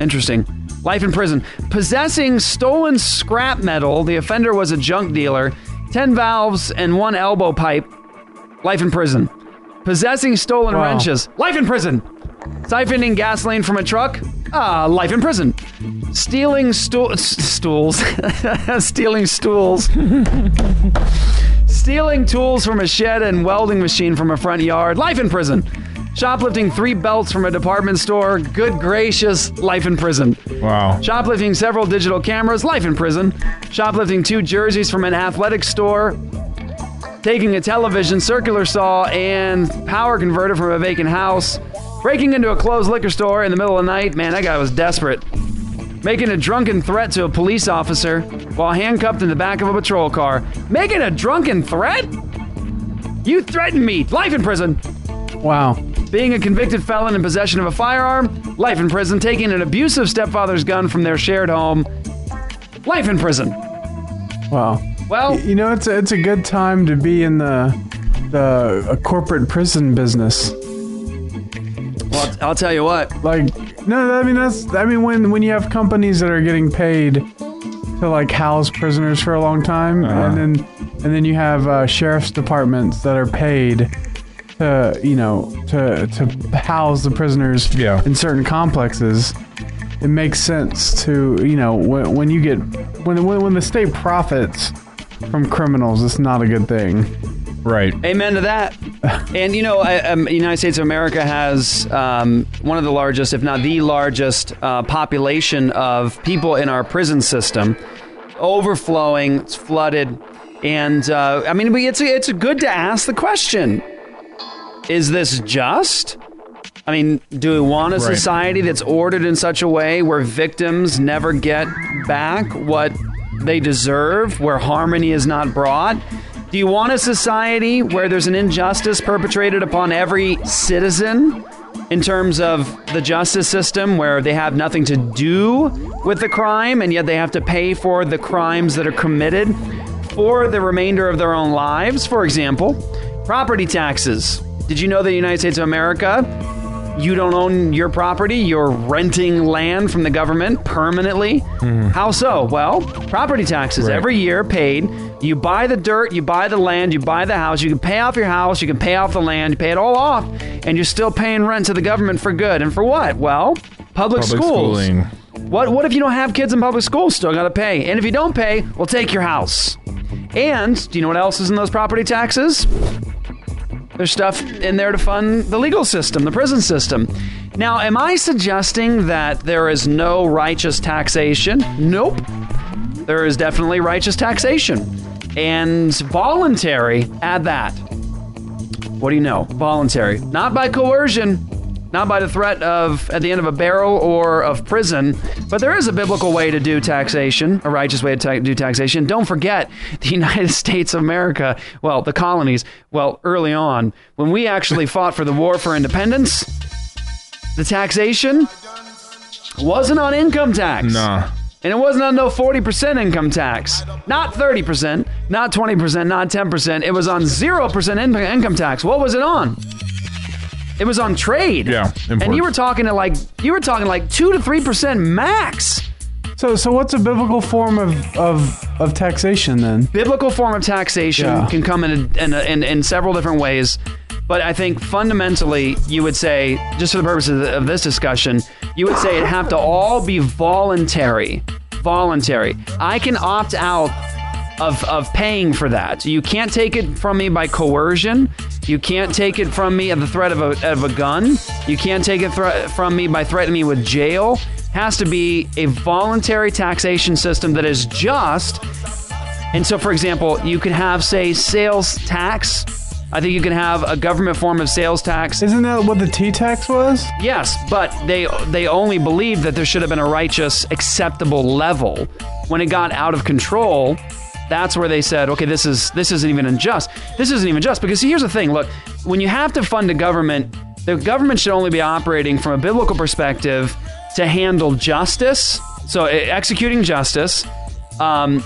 Interesting. Life in prison. Possessing stolen scrap metal. The offender was a junk dealer. 10 valves and one elbow pipe. Life in prison. Possessing stolen Wow. wrenches. Life in prison. Siphoning gasoline from a truck. Ah, life in prison. Stealing stools. Stealing stools. Stealing tools from a shed and welding machine from a front yard. Life in prison. Shoplifting three belts from a department store. Good gracious, life in prison. Wow. Shoplifting several digital cameras. Life in prison. Shoplifting two jerseys from an athletic store. Taking a television, circular saw, and power converter from a vacant house. Breaking into a closed liquor store in the middle of the night. Man, that guy was desperate. Making a drunken threat to a police officer while handcuffed in the back of a patrol car. Making a drunken threat? You threatened me. Life in prison. Wow. Being a convicted felon in possession of a firearm. Life in prison. Taking an abusive stepfather's gun from their shared home. Life in prison. Wow. Well, You know, it's a, it's a good time to be in the the corporate prison business. well, I'll tell you what. Like, no, I mean that's I mean when when you have companies that are getting paid to like house prisoners for a long time, Uh-huh. and then and then you have uh, sheriff's departments that are paid to you know to to house the prisoners Yeah. in certain complexes. It makes sense to you know when, when you get when, when when the state profits from criminals, it's not a good thing. Right. Amen to that. And you know, I, um, the United States of America has um, one of the largest, if not the largest, uh, population of people in our prison system, overflowing. It's flooded, and uh, I mean, we- it's it's good to ask the question: Is this just? I mean, do we want a Right. society that's ordered in such a way where victims never get back what they deserve, where harmony is not brought? Do you want a society where there's an injustice perpetrated upon every citizen in terms of the justice system where they have nothing to do with the crime and yet they have to pay for the crimes that are committed for the remainder of their own lives? For example, property taxes. Did you know that the United States of America you don't own your property, you're renting land from the government permanently. Hmm. How so? Well, property taxes Right. every year paid. You buy the dirt, you buy the land, you buy the house, you can pay off your house, you can pay off the land, you pay it all off, and you're still paying rent to the government for good. And for what? Well, public, Public schools. schooling. What what if you don't have kids in public school? Still got to pay. And if you don't pay, we'll take your house. And do you know what else is in those property taxes? There's stuff in there to fund the legal system, the prison system. Now, am I suggesting that there is no righteous taxation? Nope. There is definitely righteous taxation. And voluntary, add that. What do you know? Voluntary. Not by coercion, not by the threat of at the end of a barrel or of prison, but there is a biblical way to do taxation, a righteous way to ta- do taxation. Don't forget the United States of America, well, the colonies, well, early on, when we actually fought for the war for independence, the taxation wasn't on income tax. Nah. And it wasn't on no 40% income tax. Not 30%, not 20%, not 10%. It was on 0% in- income tax. What was it on? It was on trade. Yeah, And you were talking to like you were talking like 2 to 3% max. So so what's a biblical form of of, of taxation then? Biblical form of taxation Yeah. can come in, a, in, a, in in several different ways. But I think fundamentally, you would say, just for the purposes of, of this discussion, you would say it have to all be voluntary. Voluntary. I can opt out of, of paying for that. You can't take it from me by coercion. You can't take it from me at the threat of a, of a gun. You can't take it thre- from me by threatening me with jail. Has to be a voluntary taxation system that is just and so, for example, you could have, say, sales tax. I think you can have a government form of sales tax. Isn't that what the tea tax was? Yes, but they they only believed that there should have been a righteous, acceptable level. When it got out of control, that's where they said, okay, this is this isn't even unjust. This isn't even just because see, here's the thing. Look, when you have to fund a government, the government should only be operating from a biblical perspective to handle justice. So executing justice. Um,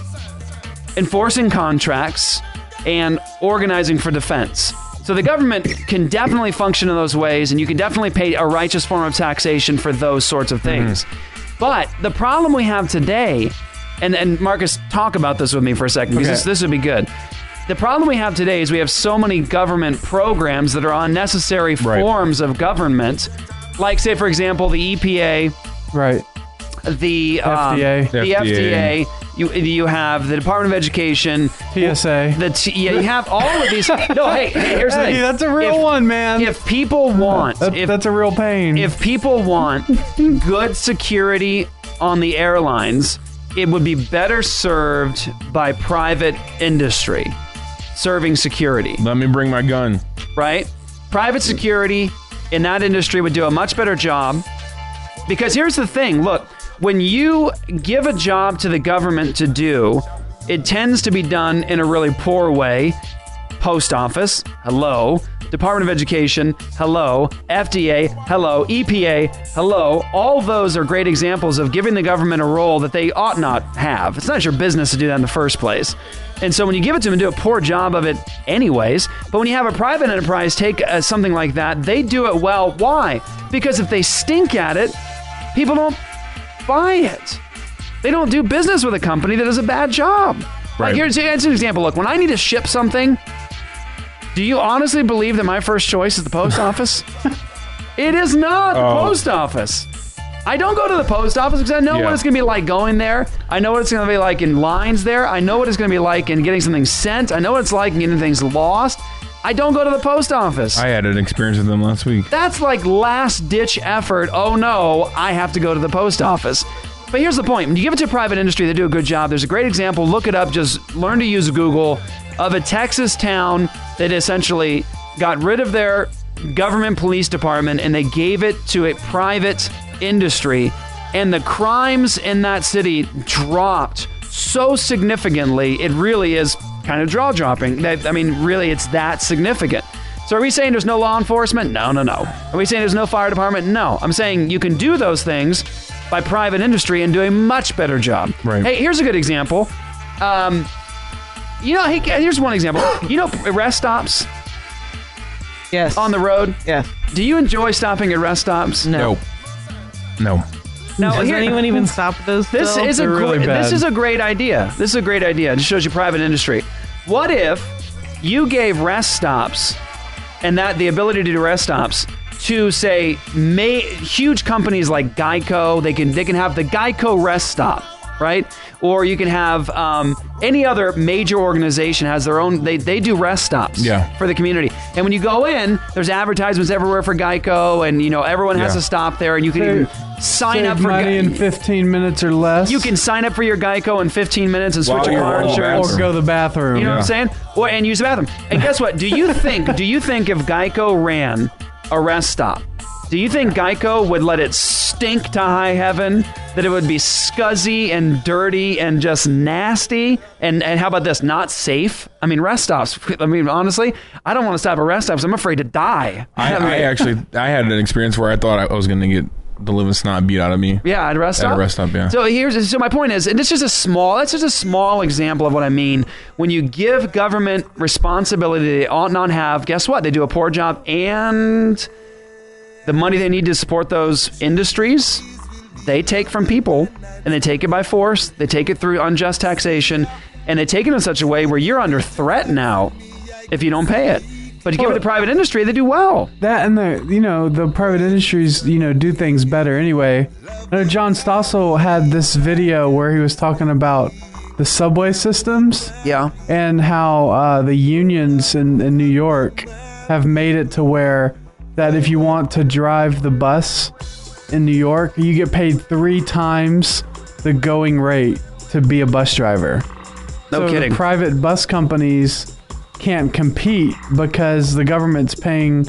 enforcing contracts, and organizing for defense. So the government can definitely function in those ways, and you can definitely pay a righteous form of taxation for those sorts of things. But the problem we have today, and, and Marcus, talk about this with me for a second, because Okay. this, this would be good. The problem we have today is we have so many government programs that are unnecessary Right. forms of government, like, say, for example, the EPA, Right. the um, FDA. the FDA. FDA. You you have the Department of Education, TSA. the t- yeah, you have all of these. No, hey, hey here's the Hey, thing. that's a real If- one, man. If people want, That- if that's a real pain. if people want good security on the airlines, it would be better served by private industry serving security Let me bring my gun. right? Private security in that industry would do a much better job. Because here's the thing look, when you give a job to the government to do, it tends to be done in a really poor way. Post office, hello. Department of Education, hello. FDA, hello. EPA, hello. All those are great examples of giving the government a role that they ought not have. It's not your business to do that in the first place. And so when you give it to them and do a poor job of it, anyways, but when you have a private enterprise take uh, something like that, they do it well. Why? Because if they stink at it, people don't buy it. They don't do business with a company that does a bad job. Right. Like here's, here's an example. Look, when I need to ship something, do you honestly believe that my first choice is the post office? it is not the Oh. post office. I don't go to the post office because I know Yeah. what it's going to be like going there. I know what it's going to be like in lines there. I know what it's going to be like in getting something sent. I know what it's like in getting things lost. I don't go to the post office. I had an experience with them last week. That's like last ditch effort. Oh no, I have to go to the post office. But here's the point when you give it to private industry, they do a good job. There's a great example. Look it up. Just learn to use Google of a Texas town that essentially got rid of their government police department and they gave it to a private industry. And the crimes in that city dropped so significantly, it really is kind of jaw dropping. I mean, really, it's that significant. So are we saying there's no law enforcement? No, no, no. Are we saying there's no fire department? No. I'm saying you can do those things by private industry and do a much better job. Right. Hey, here's a good example. Um, you know, hey, here's one example. You know, rest stops Yes. on the road. Yeah. Do you enjoy stopping at rest stops? No. Nope. No. Now, Does here- anyone even stop at those? This still? is a They're really great, this bad. is a great idea. This is a great idea. It just shows you private industry. What if you gave rest stops and that the ability to do rest stops to say may, huge companies like Geico, they can they can have the Geico rest stop, right? Or you can have um, any other major organization has their own. They they do rest stops Yeah. for the community. And when you go in, there's advertisements everywhere for Geico, and you know everyone has Yeah. to stop there, and you can even sign Save up for money Gei- in 15 minutes or less. you can sign up for your Geico in 15 minutes and switch While your you're car on the insurance. or go to the bathroom. You know what I'm saying? Or and use the bathroom. And guess what? Do you think? Do you think if Geico ran a rest stop, do you think Geico would let it stink to high heaven? That it would be scuzzy and dirty and just nasty? And and how about this? Not safe? I mean, rest stops. I mean, honestly, I don't want to stop at rest stops. I'm afraid to die. I, mean, I actually I had an experience where I thought I was going to get the living snot beat out of me. Yeah, at a rest stop. At a rest stop, yeah. So here's so my point is, and it's just a small. That's just a small example of what I mean. When you give government responsibility they ought not have, guess what? They do a poor job, and the money they need to support those industries, they take from people, and they take it by force. They take it through unjust taxation, and they take it in such a way where you're under threat now if you don't pay it. But you give it to private industry, they do well. That and the you know the private industries you know do things better anyway. I know John Stossel had this video where he was talking about the subway systems Yeah. and how uh, the unions in, in New York have made it to where that if you want to drive the bus in New York, you get paid three times the going rate to be a bus driver. No so kidding. Private bus companies can't compete because the government's paying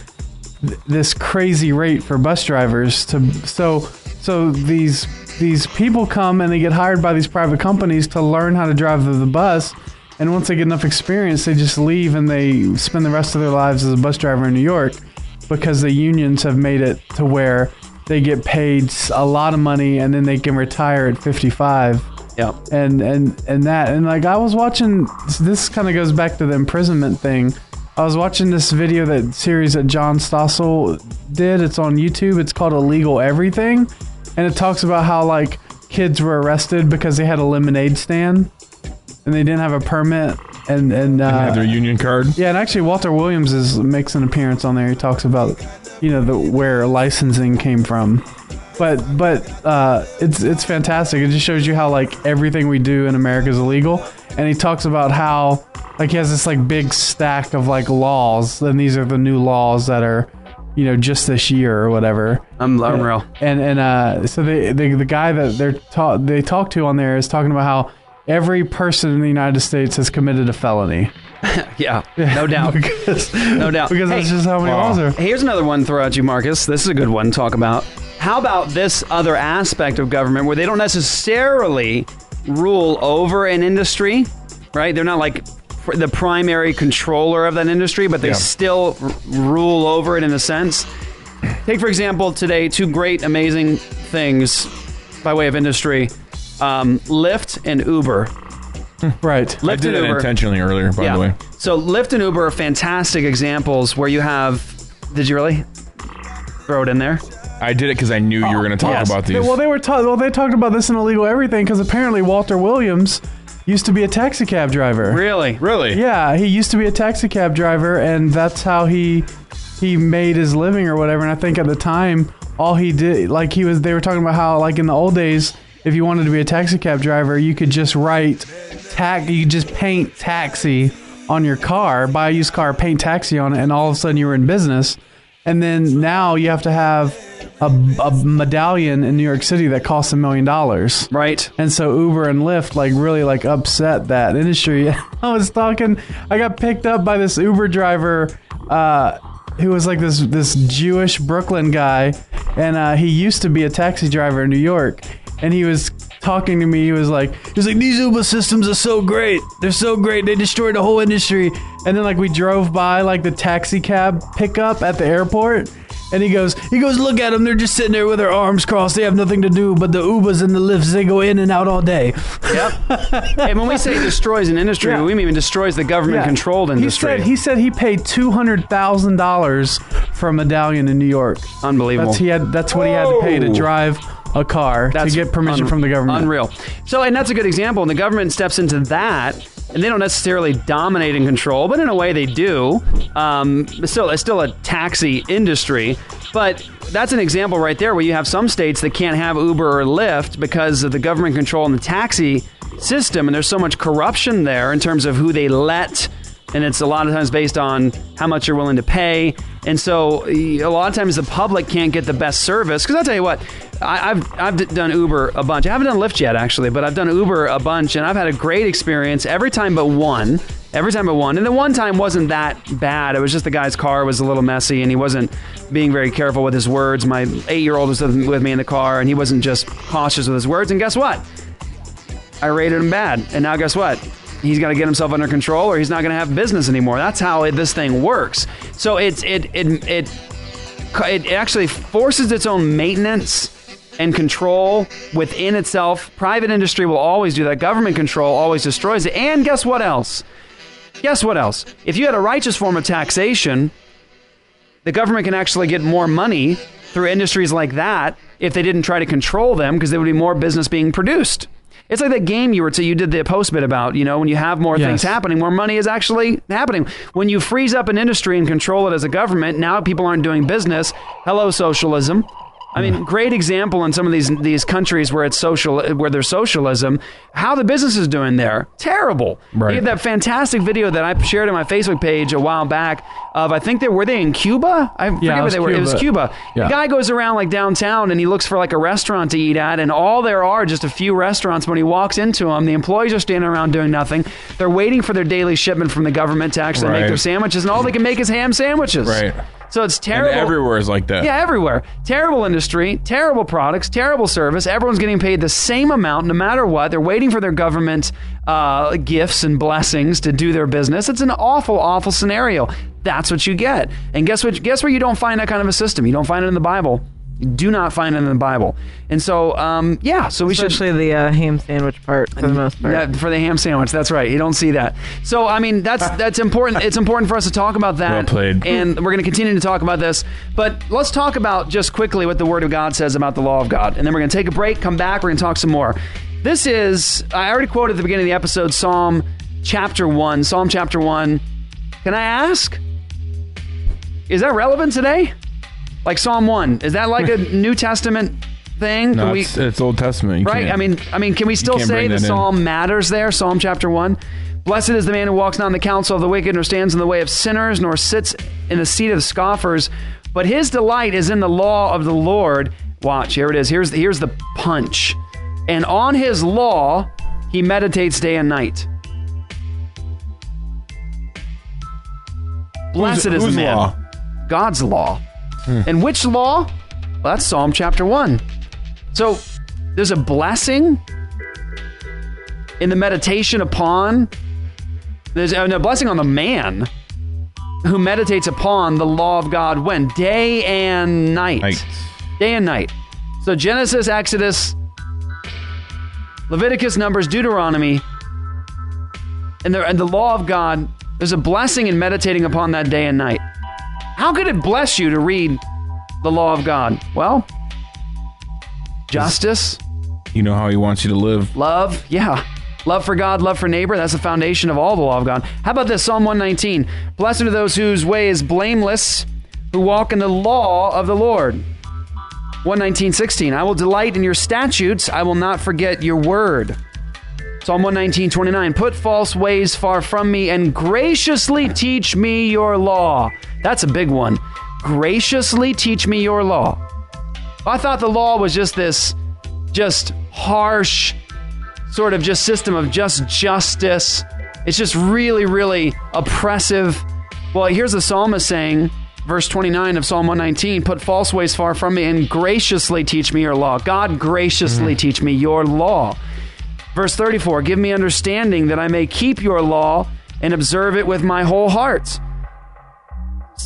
th- this crazy rate for bus drivers to so so these these people come and they get hired by these private companies to learn how to drive the bus and once they get enough experience they just leave and they spend the rest of their lives as a bus driver in New York because the unions have made it to where they get paid a lot of money and then they can retire at 55 Yeah. and and and that and like I was watching this kind of goes back to the imprisonment thing. I was watching this video that series that John Stossel did. It's on YouTube. It's called Illegal Everything, and it talks about how like kids were arrested because they had a lemonade stand and they didn't have a permit and and uh, Had their union card. yeah, and actually Walter Williams is makes an appearance on there. He talks about you know the where licensing came from. But but uh, it's it's fantastic. It just shows you how like everything we do in America is illegal. And he talks about how like he has this like big stack of like laws, and these are the new laws that are you know just this year or whatever. I'm unreal. And and uh, so they, the the guy that they're ta- they talk to on there is talking about how every person in the United States has committed a felony. Yeah, no doubt. because, No doubt. because Hey, that's just how many Wow. laws are. Here's another one throw at you, Marcus. This is a good one to talk about. How about this other aspect of government where they don't necessarily rule over an industry, right? They're not like the primary controller of that industry, but they Yeah. still r- rule over it in a sense. Take, for example, today, two great, amazing things by way of industry um, Lyft and Uber. Right. Lyft I did and that Uber. intentionally earlier, by the way. So Lyft and Uber are fantastic examples where you have. Did you really throw it in there? I did it because I knew you were going to talk yes. about these. Well, they were ta- well, they talked about this in illegal everything because apparently Walter Williams used to be a taxi cab driver. Really? really? Yeah, he used to be a taxi cab driver, and that's how he he made his living or whatever. And I think at the time, all he did, like he was, they were talking about how, like in the old days, if you wanted to be a taxi cab driver, you could just write tax, you just paint taxi on your car, buy a used car, paint taxi on it, and all of a sudden you were in business. And then now you have to have a, a medallion in New York City that costs a million dollars. Right. And so Uber and Lyft like really like upset that industry. I was talking, I got picked up by this Uber driver uh, who was like this this Jewish Brooklyn guy, and uh, he used to be a taxi driver in New York, and he was talking to me. He was like, he was like, these Uber systems are so great. They're so great. They destroyed the whole industry. And then like we drove by like the taxi cab pickup at the airport. And he goes, he goes, look at them. They're just sitting there with their arms crossed. They have nothing to do. But the Ubers and the Lyfts, they go in and out all day. Yep. and when we say destroys an industry, Yeah. we mean destroys the government-controlled industry. He said he said he paid two hundred thousand dollars for a medallion in New York. Unbelievable. That's he had. That's what he had to pay to drive a car That's to get permission un- from the government. Unreal. So, and that's a good example. And the government steps into that, and they don't necessarily dominate and control, but in a way they do. Um, still, it's still a taxi industry, but that's an example right there where you have some states that can't have Uber or Lyft because of the government control in the taxi system, and there's so much corruption there in terms of who they let and it's a lot of times based on how much you're willing to pay. And so a lot of times the public can't get the best service. Because I'll tell you what, I, I've I've done Uber a bunch. I haven't done Lyft yet actually, but I've done Uber a bunch, and I've had a great experience every time but one. Every time but one, and the one time wasn't that bad. It was just the guy's car was a little messy, and he wasn't being very careful with his words. My eight-year-old was with me in the car, and he wasn't just cautious with his words. And guess what? I rated him bad. And now guess what? He's got to get himself under control or he's not going to have business anymore. That's how it, this thing works. So it's it it it it actually forces its own maintenance and control within itself. Private industry will always do that. Government control always destroys it. And guess what else? Guess what else? If you had a righteous form of taxation, the government can actually get more money through industries like that if they didn't try to control them because there would be more business being produced. It's like that game you were to you did the post bit about, you know, when you have more things happening, more money is actually happening. When you freeze up an industry and control it as a government, now people aren't doing business. Hello socialism. I mean, great example in some of these these countries where it's social, where there's socialism. How the business is doing there, terrible. Right. You have that fantastic video that I shared on my Facebook page a while back of I think they were they in Cuba. I forget it where they were. It was Cuba. Yeah. The guy goes around like downtown and he looks for like a restaurant to eat at, and all there are just a few restaurants. When he walks into them, the employees are standing around doing nothing. They're waiting for their daily shipment from the government to actually make their sandwiches, and all they can make is ham sandwiches. Right. So it's And terrible. everywhere is like that. Yeah, everywhere. Terrible industry, terrible products, terrible service. Everyone's getting paid the same amount no matter what. They're waiting for their government uh, gifts and blessings to do their business. It's an awful, awful scenario. That's what you get. And guess what? Guess where you don't find that kind of a system? You don't find it in the Bible. You do not find it in the Bible. And so, um, yeah, so we should Especially the uh, ham sandwich part for the most part. yeah, for the ham sandwich. That's right. You don't see that. So I mean, that's that's important. It's important for us to talk about that. Well played. And we're going to continue to talk about this. But let's talk about just quickly what the Word of God says about the law of God, and then we're going to take a break. Come back. We're going to talk some more. This is I already quoted at the beginning of the episode Psalm chapter one. Psalm chapter one. Can I ask? Is that relevant today? Like Psalm one? Is that like a New Testament thing? No, we- it's, it's Old Testament. You right? can't- I mean, I mean, can we still can't say bring the that in. psalm matters there? Psalm chapter one. Blessed is the man who walks not in the counsel of the wicked, nor stands in the way of sinners, nor sits in the seat of scoffers. But his delight is in the law of the Lord. Watch, here it is. Here's the, here's the punch. And on his law he meditates day and night. Blessed is whose the man. law? God's law. Hmm. And which law? Well, that's Psalm chapter 1. So there's a blessing in the meditation upon, there's a a blessing on the man who meditates upon the law of God when? Day and night. Night. Day and night. So Genesis, Exodus, Leviticus, Numbers, Deuteronomy, and the, and the law of God, there's a blessing in meditating upon that day and night. How could it bless you to read the law of God? Well, justice, You know how he wants you to live. love, yeah. Love for God, love for neighbor. That's the foundation of all the law of God. How about this? Psalm 119. Blessed are those whose way is blameless, who walk in the law of the Lord. 119.16. I will delight in your statutes. I will not forget your word. Psalm 119.29. Put false ways far from me and graciously teach me your law. That's a big one. Graciously teach me your law. I thought the law was just this just harsh sort of just system of just justice. It's just really, really oppressive. Well, here's the psalmist saying, verse 29 of Psalm 119 Put false ways far from me and graciously teach me your law. God, graciously mm-hmm. teach me your law. Verse 34 Give me understanding that I may keep your law and observe it with my whole heart.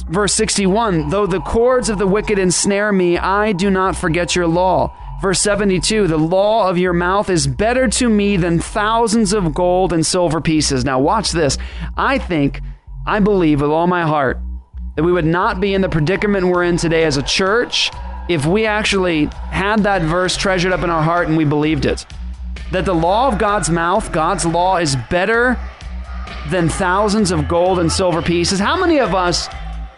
Verse 61 Though the cords of the wicked ensnare me, I do not forget your law. Verse 72 The law of your mouth is better to me than thousands of gold and silver pieces. Now, watch this. I think, I believe with all my heart, that we would not be in the predicament we're in today as a church if we actually had that verse treasured up in our heart and we believed it. That the law of God's mouth, God's law, is better than thousands of gold and silver pieces. How many of us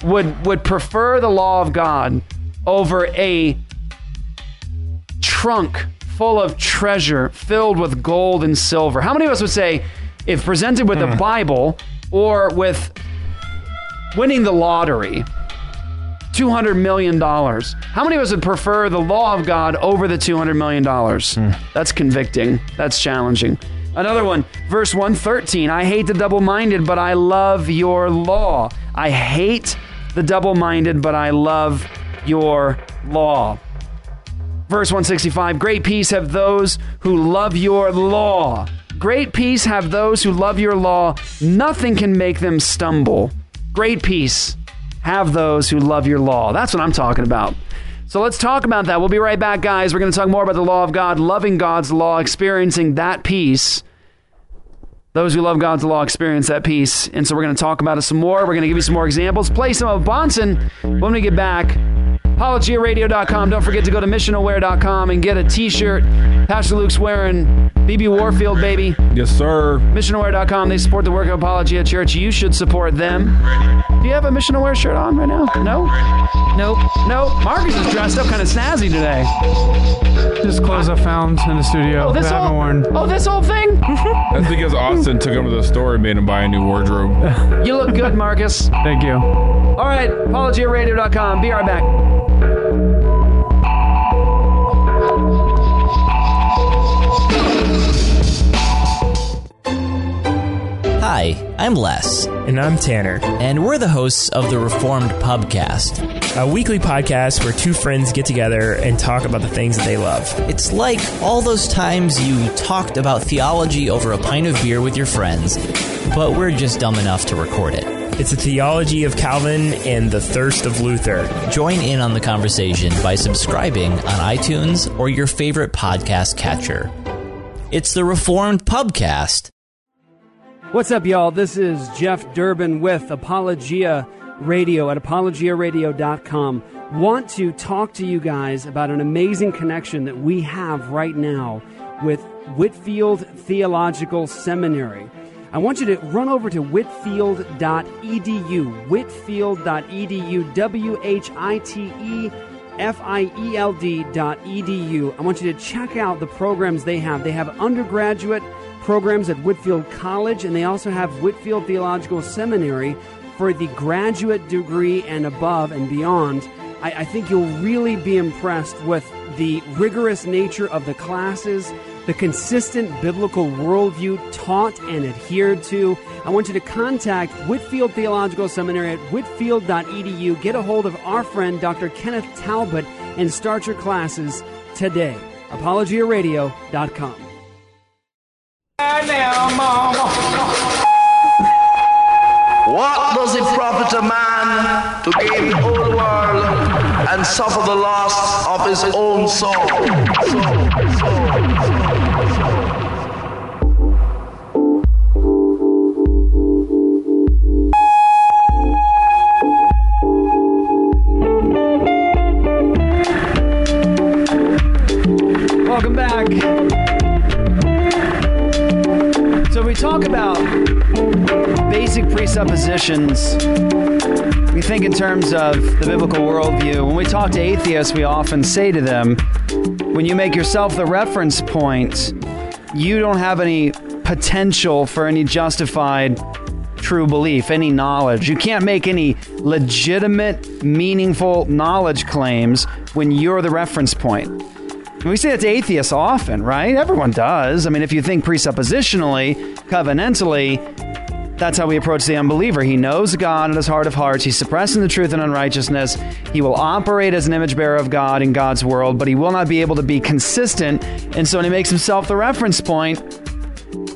would would prefer the law of God over a trunk full of treasure filled with gold and silver? How many of us would say if presented with a hmm. Bible or with winning the lottery, $200 million. How many of us would prefer the law of God over the $200 million? Hmm. That's convicting. That's challenging. Another one, verse 113 I hate the double minded, but I love your law. I hate the double minded, but I love your law. Verse 165 Great peace have those who love your law. Great peace have those who love your law. Nothing can make them stumble. Great peace have those who love your law. That's what I'm talking about. So let's talk about that. We'll be right back, guys. We're going to talk more about the law of God, loving God's law, experiencing that peace. Those who love God's law experience that peace. And so we're going to talk about it some more. We're going to give you some more examples, play some of Bahnsen when we get back. ApologiaRadio.com. Don't forget to go to missionaware.com and get a t shirt. Pastor Luke's wearing BB Warfield, baby. Yes, sir. Missionaware.com. They support the work of Apologia Church. You should support them. Do you have a Mission Aware shirt on right now? No? Nope. No. Marcus is dressed up kind of snazzy today. Just clothes I found in the studio. Oh, this that I haven't whole, worn. oh, this whole thing? That's because Austin took him to the store and made him buy a new wardrobe. you look good, Marcus. Thank you. All right. ApologiaRadio.com. Be right back. Hi, I'm Les. And I'm Tanner. And we're the hosts of the Reformed Pubcast, a weekly podcast where two friends get together and talk about the things that they love. It's like all those times you talked about theology over a pint of beer with your friends, but we're just dumb enough to record it. It's a theology of Calvin and the thirst of Luther. Join in on the conversation by subscribing on iTunes or your favorite podcast catcher. It's the Reformed Pubcast. What's up, y'all? This is Jeff Durbin with Apologia Radio at apologiaradio.com. Want to talk to you guys about an amazing connection that we have right now with Whitefield Theological Seminary. I want you to run over to whitefield.edu, whitefield.edu, W H I T E F I E L D dot edu. I want you to check out the programs they have. They have undergraduate programs at Whitefield College, and they also have Whitefield Theological Seminary for the graduate degree and above and beyond. I, I think you'll really be impressed with the rigorous nature of the classes, the consistent biblical worldview taught and adhered to. I want you to contact Whitefield Theological Seminary at whitefield.edu. Get a hold of our friend, Dr. Kenneth Talbot, and start your classes today. ApologiaRadio.com. What does it profit a man to gain the whole world and suffer the loss of his own soul? Welcome back talk about basic presuppositions, we think in terms of the biblical worldview. When we talk to atheists, we often say to them, when you make yourself the reference point, you don't have any potential for any justified true belief, any knowledge. You can't make any legitimate, meaningful knowledge claims when you're the reference point. We say that to atheists often, right? Everyone does. I mean, if you think presuppositionally, covenantally, that's how we approach the unbeliever. He knows God in his heart of hearts. He's suppressing the truth and unrighteousness. He will operate as an image bearer of God in God's world, but he will not be able to be consistent. And so when he makes himself the reference point,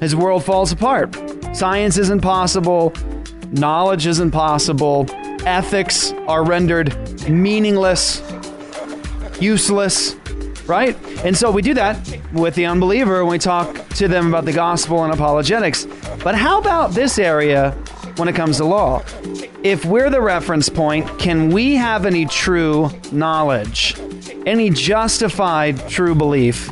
his world falls apart. Science isn't possible. Knowledge isn't possible. Ethics are rendered meaningless, useless, right? And so we do that with the unbeliever when we talk to them about the gospel and apologetics. But how about this area when it comes to law? If we're the reference point, can we have any true knowledge, any justified true belief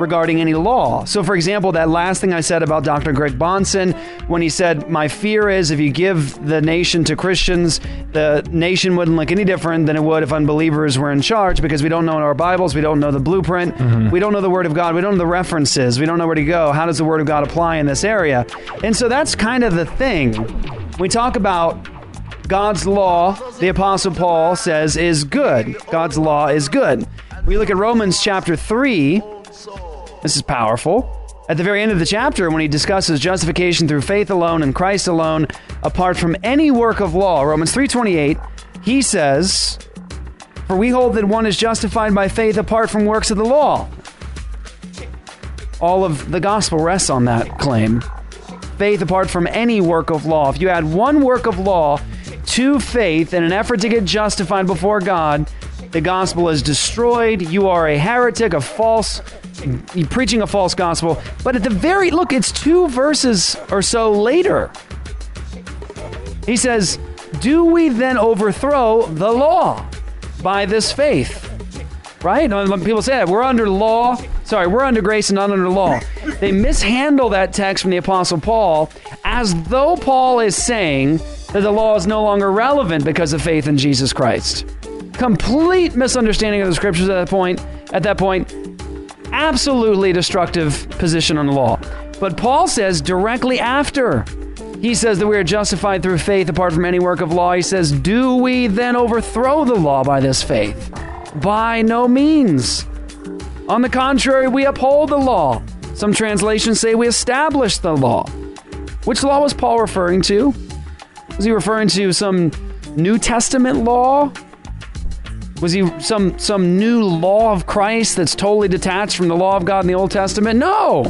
regarding any law. So, for example, that last thing I said about Dr. Greg Bahnsen, when he said, My fear is if you give the nation to Christians, the nation wouldn't look any different than it would if unbelievers were in charge because we don't know our Bibles, we don't know the blueprint, mm-hmm. we don't know the Word of God, we don't know the references, we don't know where to go. How does the Word of God apply in this area? And so that's kind of the thing. We talk about God's law, the Apostle Paul says, is good. God's law is good. We look at Romans chapter 3. This is powerful. At the very end of the chapter, when he discusses justification through faith alone and Christ alone, apart from any work of law, Romans 3:28, he says, "For we hold that one is justified by faith apart from works of the law." All of the gospel rests on that claim. Faith apart from any work of law. If you add one work of law to faith in an effort to get justified before God, the gospel is destroyed. You are a heretic, a false, preaching a false gospel. But at the very, look, it's two verses or so later. He says, Do we then overthrow the law by this faith? Right? People say that, we're under law. Sorry, we're under grace and not under law. They mishandle that text from the Apostle Paul as though Paul is saying that the law is no longer relevant because of faith in Jesus Christ. Complete misunderstanding of the scriptures at that point. At that point, absolutely destructive position on the law. But Paul says directly after he says that we are justified through faith apart from any work of law. He says, Do we then overthrow the law by this faith? By no means. On the contrary, we uphold the law. Some translations say we establish the law. Which law was Paul referring to? Was he referring to some New Testament law? Was he some some new law of Christ that's totally detached from the law of God in the Old Testament? No.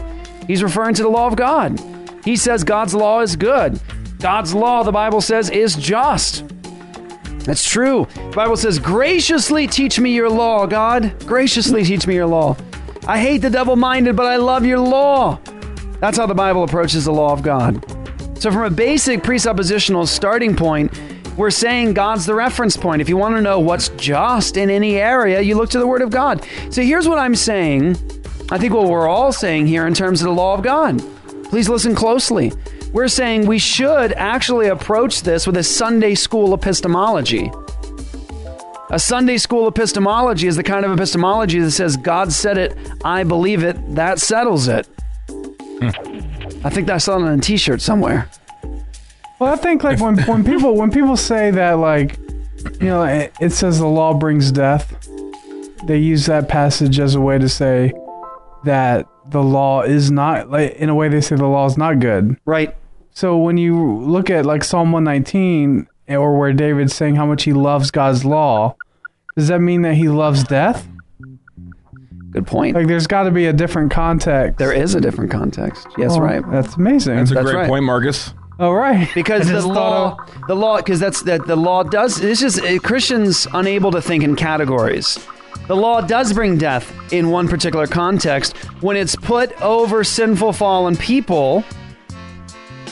He's referring to the law of God. He says God's law is good. God's law, the Bible says, is just. That's true. The Bible says, graciously teach me your law, God. Graciously teach me your law. I hate the double minded, but I love your law. That's how the Bible approaches the law of God. So, from a basic presuppositional starting point, we're saying God's the reference point. If you want to know what's just in any area, you look to the Word of God. So, here's what I'm saying. I think what we're all saying here in terms of the law of God. Please listen closely. We're saying we should actually approach this with a Sunday school epistemology. A Sunday school epistemology is the kind of epistemology that says, God said it, I believe it, that settles it. Hmm. I think that's on a t shirt somewhere. Well, I think like when when people when people say that like you know it, it says the law brings death, they use that passage as a way to say that the law is not like in a way they say the law is not good. Right. So when you look at like Psalm 119 eh, or where David's saying how much he loves God's law, does that mean that he loves death? Good point. Like there's got to be a different context. There is a different context. Yes, Oh, right. That's amazing. That's a That's great right. point, Marcus. All right. Because the law, thought the law, because that's that the law does. It's just uh, Christians unable to think in categories. The law does bring death in one particular context when it's put over sinful fallen people.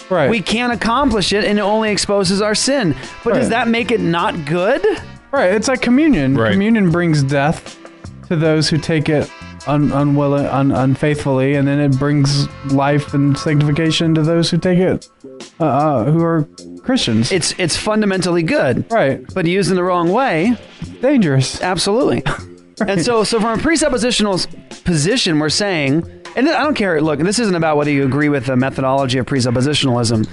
Right. We can't accomplish it, and it only exposes our sin. But does that make it not good? Right. It's like communion. Right. Communion brings death to those who take it un, unwilling, un, unfaithfully, and then it brings life and sanctification to those who take it, uh, uh, who are Christians. It's it's fundamentally good, right? But used in the wrong way, dangerous. Absolutely. And so, so from a presuppositional position, we're saying, and I don't care. Look, this isn't about whether you agree with the methodology of presuppositionalism.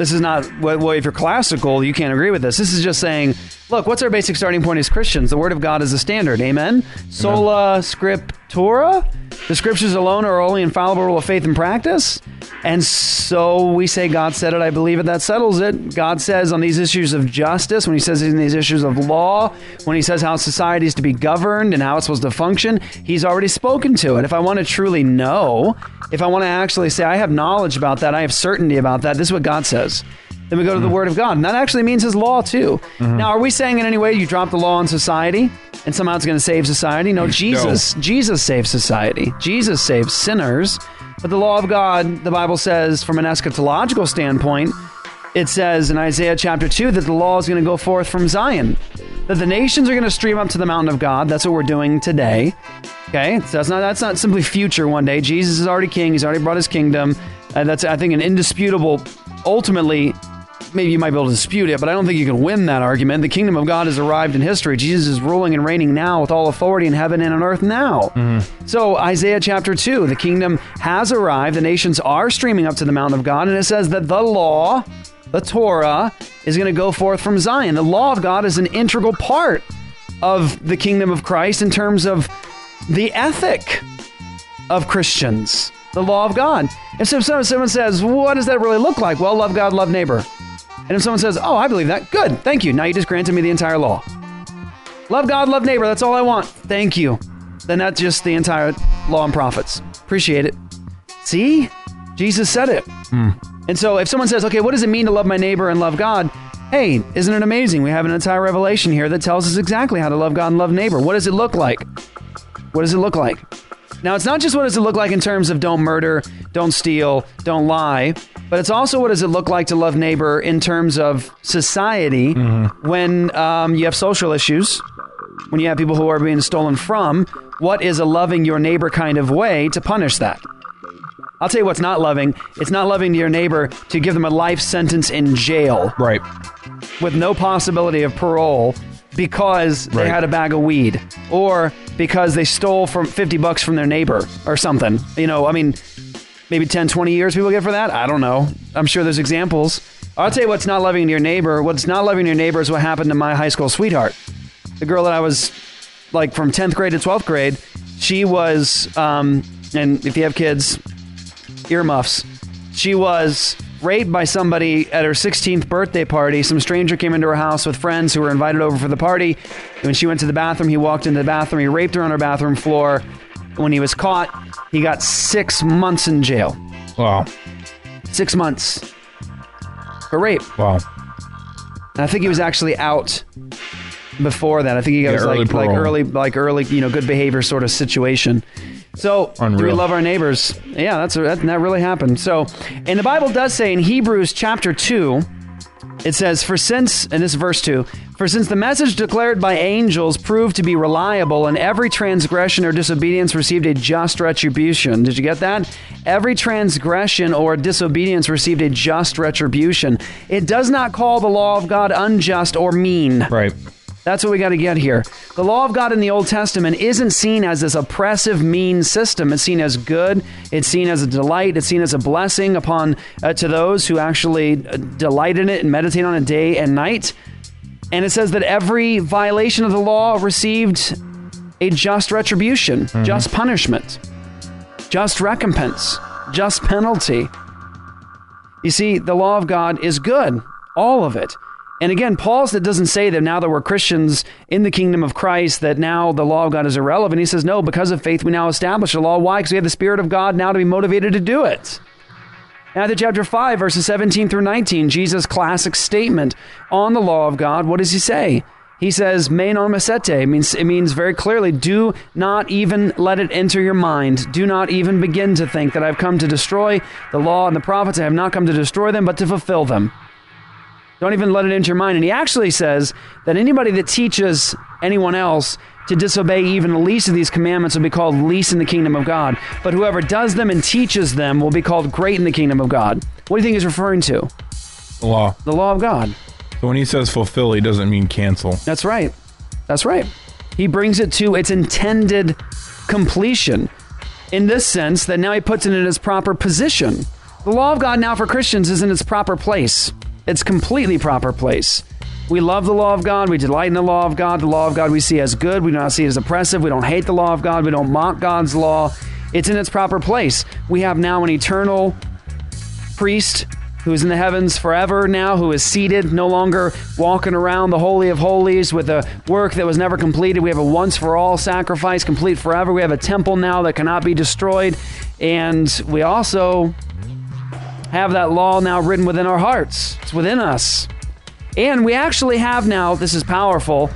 This is not well. If you're classical, you can't agree with this. This is just saying, look, what's our basic starting point as Christians? The Word of God is the standard. Amen. Sola scriptura. The Scriptures alone are only infallible rule of faith and practice. And so we say, God said it. I believe it. That settles it. God says on these issues of justice, when He says in these issues of law, when He says how society is to be governed and how it's supposed to function, He's already spoken to it. If I want to truly know, if I want to actually say I have knowledge about that, I have certainty about that, this is what God says. Then we go to the Word of God. And that actually means His law, too. Now, are we saying in any way you drop the law on society and somehow it's going to save society? No, Jesus. Jesus saves society. Jesus saves sinners. But the law of God, the Bible says, from an eschatological standpoint, it says in Isaiah chapter 2 that the law is going to go forth from Zion. That the nations are going to stream up to the mountain of God. That's what we're doing today. Okay? So that's not that's not simply future one day. Jesus is already king. He's already brought his kingdom. Uh, that's I think an indisputable ultimately maybe you might be able to dispute it, but I don't think you can win that argument. The kingdom of God has arrived in history. Jesus is ruling and reigning now with all authority in heaven and on earth now. Mm-hmm. So, Isaiah chapter 2, the kingdom has arrived. The nations are streaming up to the mountain of God, and it says that the law, the Torah, is going to go forth from Zion. The law of God is an integral part of the kingdom of Christ in terms of the ethic of Christians, the law of God. And so, someone says, What does that really look like? Well, love God, love neighbor. And if someone says, Oh, I believe that, good, thank you. Now you just granted me the entire law. Love God, love neighbor, that's all I want. Thank you. Then that's just the entire law and prophets. Appreciate it. See? Jesus said it. Hmm. And so if someone says, okay, what does it mean to love my neighbor and love God? Hey, isn't it amazing? We have an entire revelation here that tells us exactly how to love God and love neighbor. What does it look like? What does it look like? Now, it's not just what does it look like in terms of don't murder, don't steal, don't lie, but it's also what does it look like to love neighbor in terms of society when um, you have social issues, when you have people who are being stolen from. What is a loving your neighbor kind of way to punish that? I'll tell you what's not loving. It's not loving to your neighbor to give them a life sentence in jail. Right. With no possibility of parole because they had a bag of weed or because they stole from 50 bucks from their neighbor or something. You know, I mean, maybe 10, 20 years people get for that. I don't know. I'm sure there's examples. I'll tell you what's not loving your neighbor. What's not loving your neighbor is what happened to my high school sweetheart. The girl that I was like from 10th grade to 12th grade, she was, um, and if you have kids, earmuffs. She was raped by somebody at her 16th birthday party. Some stranger came into her house with friends who were invited over for the party. When she went to the bathroom, he walked into the bathroom. He raped her on her bathroom floor. When he was caught, he got six months in jail. Wow. Six months for rape. Wow. And I think he was actually out before that. I think he Yeah, was early like like parole. early like early you know good behavior sort of situation. So do we Unreal. love our neighbors? Yeah, that's that, that really happened. So, and the Bible does say in Hebrews chapter two, it says, "For since," and this is verse two, "For since the message declared by angels proved to be reliable, and every transgression or disobedience received a just retribution." Did you get that? Every transgression or disobedience received a just retribution. It does not call the law of God unjust or mean. Right. That's what we got to get here. The law of God in the Old Testament isn't seen as this oppressive, mean system. It's seen as good. It's seen as a delight. It's seen as a blessing upon uh, to those who actually uh, delight in it and meditate on it day and night. And it says that every violation of the law received a just retribution, just punishment, just recompense, just penalty. You see, the law of God is good, all of it. And again, Paul doesn't say that now that we're Christians in the kingdom of Christ, that now the law of God is irrelevant. He says, no, because of faith, we now establish the law. Why? Because we have the Spirit of God now to be motivated to do it. Matthew chapter 5, verses 17 through 19, Jesus' classic statement on the law of God. What does he say? He says, "Me non mesete." Means it means very clearly, do not even let it enter your mind. Do not even begin to think that I've come to destroy the law and the prophets. I have not come to destroy them, but to fulfill them. Don't even let it into your mind. And he actually says that anybody that teaches anyone else to disobey even the least of these commandments will be called least in the kingdom of God. But whoever does them and teaches them will be called great in the kingdom of God. What do you think he's referring to? The law. The law of God. So when he says fulfill, he doesn't mean cancel. That's right. That's right. He brings it to its intended completion in this sense that now he puts it in its proper position. The law of God now for Christians is in its proper place. Its completely proper place. We love the law of God. We delight in the law of God. The law of God we see as good. We do not see it as oppressive. We don't hate the law of God. We don't mock God's law. It's in its proper place. We have now an eternal priest who is in the heavens forever now, who is seated, no longer walking around the Holy of Holies with a work that was never completed. We have a once for all sacrifice, complete forever. We have a temple now that cannot be destroyed. And we also have that law now written within our hearts, it's within us. And we actually have now, this is powerful,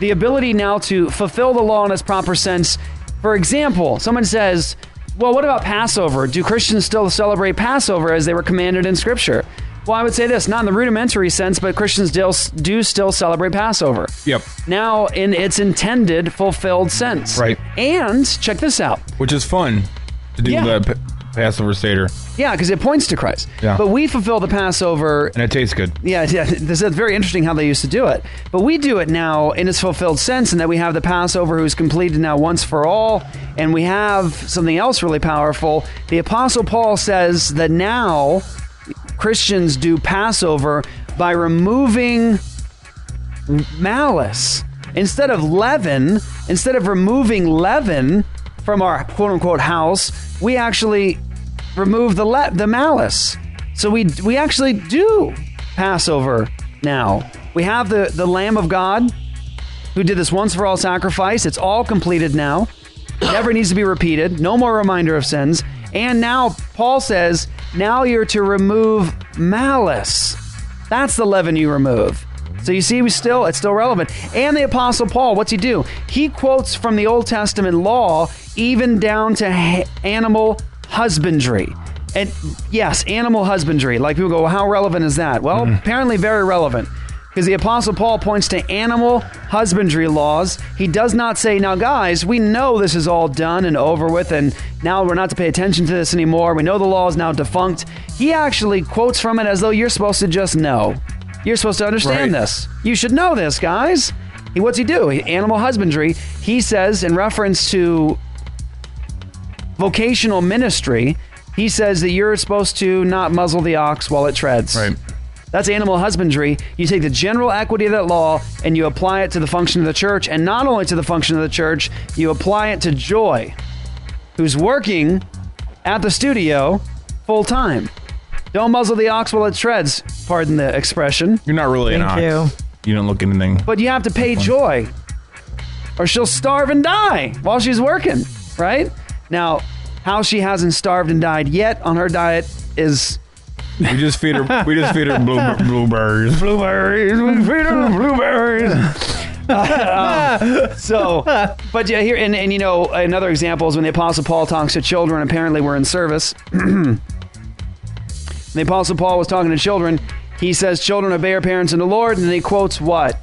the ability now to fulfill the law in its proper sense. For example, someone says, well, what about Passover? Do Christians still celebrate Passover as they were commanded in Scripture? Well, I would say this, not in the rudimentary sense, but Christians do still celebrate Passover. Yep. Now, in its intended, fulfilled sense. Right. And check this out. Which is fun to do Yeah. the Passover Seder. Yeah, because it points to Christ. Yeah. But we fulfill the Passover And it tastes good. Yeah, yeah. This is very interesting how they used to do it. But we do it now in its fulfilled sense, in that we have the Passover who's completed now once for all, and we have something else really powerful. The Apostle Paul says that now Christians do Passover by removing malice. Instead of leaven, instead of removing leaven from our quote unquote house, we actually remove the le- the malice. So we we actually do Passover now. We have the the Lamb of God who did this once for all sacrifice. It's all completed now. Never needs to be repeated. No more reminder of sins. And now Paul says, now you're to remove malice. That's the leaven you remove. So you see, we still it's still relevant. And the Apostle Paul, what's he do? He quotes from the Old Testament law, even down to ha- animal husbandry. And yes, animal husbandry. Like people go, well, how relevant is that? Well, mm-hmm. apparently very relevant. Because the Apostle Paul points to animal husbandry laws. He does not say, now, guys, we know this is all done and over with, and now we're not to pay attention to this anymore. We know the law is now defunct. He actually quotes from it as though you're supposed to just know. You're supposed to understand Right. this. You should know this, guys. He, what's he do? He- animal husbandry. He says, in reference to vocational ministry, he says that you're supposed to not muzzle the ox while it treads. Right. That's animal husbandry. You take the general equity of that law and you apply it to the function of the church, and not only to the function of the church, you apply it to Joy, who's working at the studio full time. Don't muzzle the ox while it treads, pardon the expression. You're not really an Thank ox. You don't look anything. But you have to pay Joy, or she'll starve and die while she's working, right? Now, how she hasn't starved and died yet on her diet is We just feed her. We just feed her blue, blueberries. blueberries. We feed her blueberries. Um, so, but yeah, here and, and you know another example is when the Apostle Paul talks to children. Apparently, we're in service. the Apostle Paul was talking to children. He says, "Children, obey your parents in the Lord," and then he quotes what?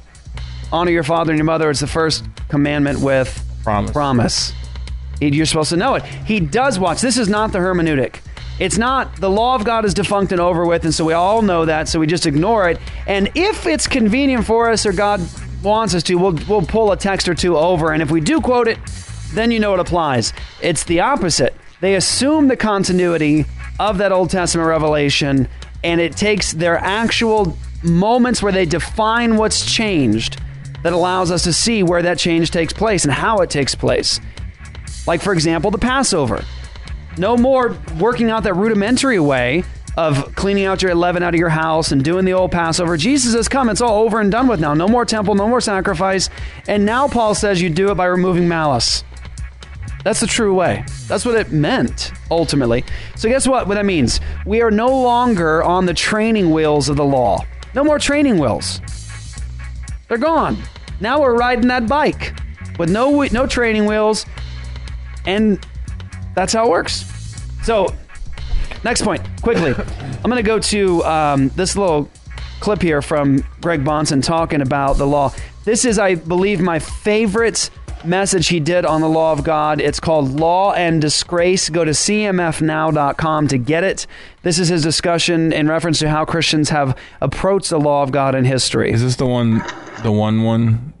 Honor your father and your mother. It's the first commandment with Promise. promise. You're supposed to know it. He does watch. This is not the hermeneutic. It's not the law of God is defunct and over with, and so we all know that, so we just ignore it. And if it's convenient for us or God wants us to, we'll, we'll pull a text or two over. And if we do quote it, then you know it applies. It's the opposite. They assume the continuity of that Old Testament revelation, and it takes their actual moments where they define what's changed that allows us to see where that change takes place and how it takes place. Like, for example, the Passover. No more working out that rudimentary way of cleaning out your leaven out of your house and doing the old Passover. Jesus has come. It's all over and done with now. No more temple, no more sacrifice. And now Paul says you do it by removing malice. That's the true way. That's what it meant, ultimately. So, guess what? What that means? We are no longer on the training wheels of the law. No more training wheels. They're gone. Now we're riding that bike with no no training wheels, and that's how it works. So, next point, quickly. I'm going to go to um, this little clip here from Greg Bahnsen talking about the law. This is, I believe, my favorite message he did on the law of God. It's called Law and Disgrace. Go to cmfnow.com to get it. This is his discussion in reference to how Christians have approached the law of God in history. Is this the one, the one one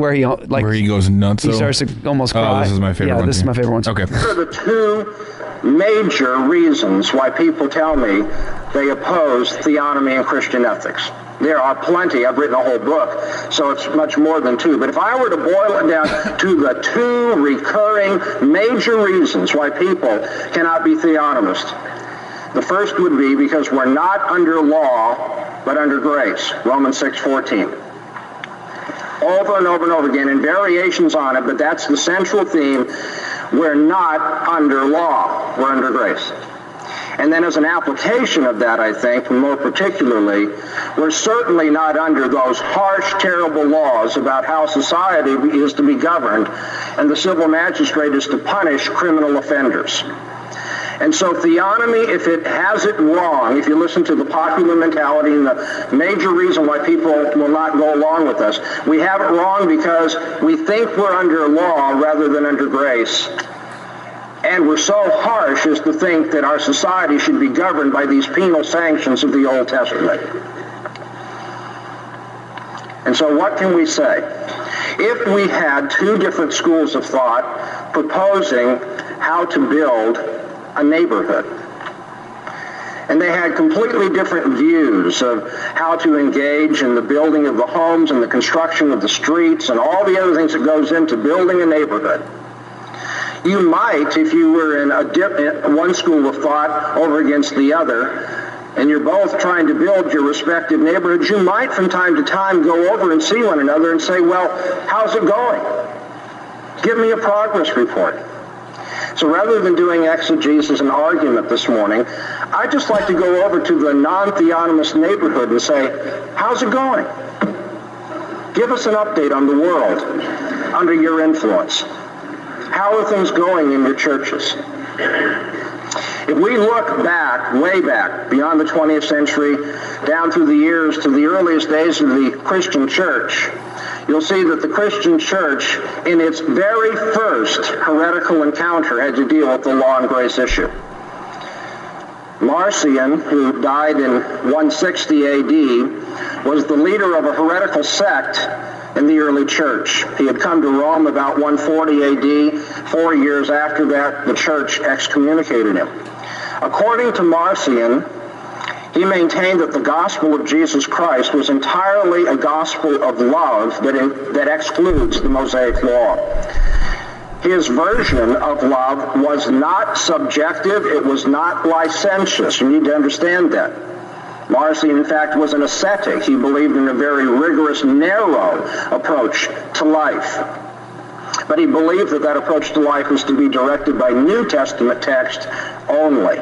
where he like where he goes nuts? he starts to almost Oh, this is my favorite Yeah, one. this is my favorite one. too. Okay. These are the two major reasons why people tell me they oppose theonomy and Christian ethics. There are plenty. I've written a whole book, so it's much more than two. But if I were to boil it down to the two recurring major reasons why people cannot be theonomist, the first would be because we're not under law, but under grace. Romans 6:14 over and over and over again in variations on it, but that's the central theme. We're not under law, we're under grace. And then as an application of that, I think, more particularly, we're certainly not under those harsh, terrible laws about how society is to be governed and the civil magistrate is to punish criminal offenders. And so theonomy, if it has it wrong, if you listen to the popular mentality and the major reason why people will not go along with us, we have it wrong because we think we're under law rather than under grace. And we're so harsh as to think that our society should be governed by these penal sanctions of the Old Testament. And so what can we say? If we had two different schools of thought proposing how to build a neighborhood, and they had completely different views of how to engage in the building of the homes and the construction of the streets and all the other things that goes into building a neighborhood. You might, if you were in a dip, one school of thought over against the other, and you're both trying to build your respective neighborhoods, you might from time to time go over and see one another and say, well, how's it going? Give me a progress report. So rather than doing exegesis and argument this morning, I'd just like to go over to the non-theonomist neighborhood and say, how's it going? Give us an update on the world under your influence. How are things going in your churches? If we look back, way back, beyond the 20th century, down through the years to the earliest days of the Christian church, you'll see that the Christian church, in its very first heretical encounter, had to deal with the law and grace issue. Marcion, who died in 160 AD, was the leader of a heretical sect in the early church. He had come to Rome about 140 AD. Four years after that, the church excommunicated him. According to Marcion, he maintained that the gospel of Jesus Christ was entirely a gospel of love that, that excludes the Mosaic law. His version of love was not subjective, it was not licentious. You need to understand that. Marcion, in fact, was an ascetic. He believed in a very rigorous, narrow approach to life. But he believed that that approach to life was to be directed by New Testament text only.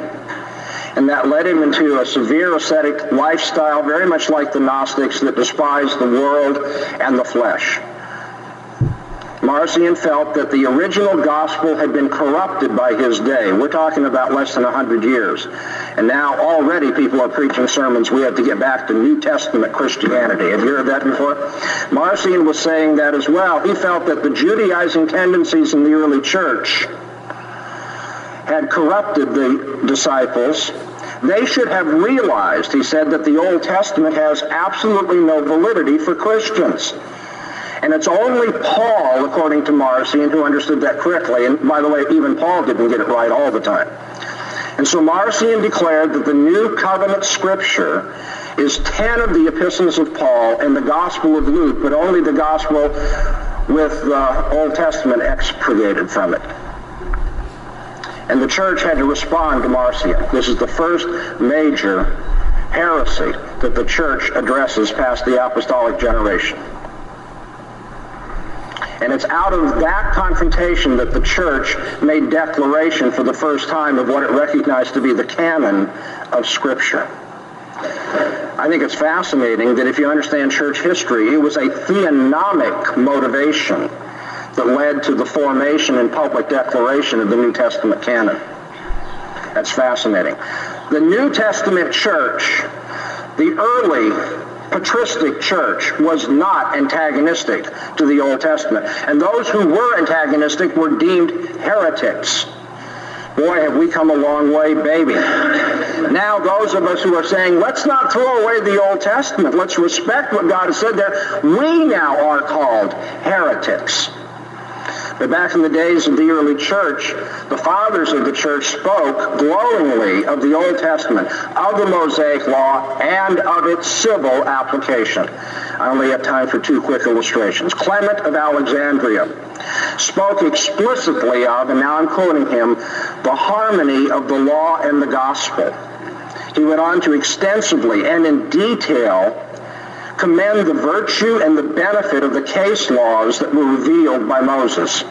And that led him into a severe ascetic lifestyle, very much like the Gnostics that despised the world and the flesh. Marcion felt that the original gospel had been corrupted by his day. We're talking about less than 100 years. And now already people are preaching sermons we have to get back to New Testament Christianity. Have you heard that before? Marcion was saying that as well. He felt that the Judaizing tendencies in the early church had corrupted the disciples. They should have realized, he said, that the Old Testament has absolutely no validity for Christians. And it's only Paul, according to Marcion, who understood that correctly. And by the way, even Paul didn't get it right all the time. And so Marcion declared that the New Covenant Scripture is 10 of the epistles of Paul and the Gospel of Luke, but only the Gospel with the Old Testament expurgated from it. And the church had to respond to Marcion. This is the first major heresy that the church addresses past the apostolic generation. And it's out of that confrontation that the church made declaration for the first time of what it recognized to be the canon of Scripture. I think it's fascinating that if you understand church history, it was a theonomic motivation that led to the formation and public declaration of the New Testament canon. That's fascinating. The New Testament church, the early patristic church was not antagonistic to the Old Testament. And those who were antagonistic were deemed heretics. Boy, have we come a long way, baby. Now, those of us who are saying, let's not throw away the Old Testament, let's respect what God has said there, we now are called heretics. But back in the days of the early church, the fathers of the church spoke glowingly of the Old Testament, of the Mosaic Law, and of its civil application. I only have time for two quick illustrations. Clement of Alexandria spoke explicitly of, and now I'm quoting him, the harmony of the law and the gospel. He went on to extensively and in detail commend the virtue and the benefit of the case laws that were revealed by Moses.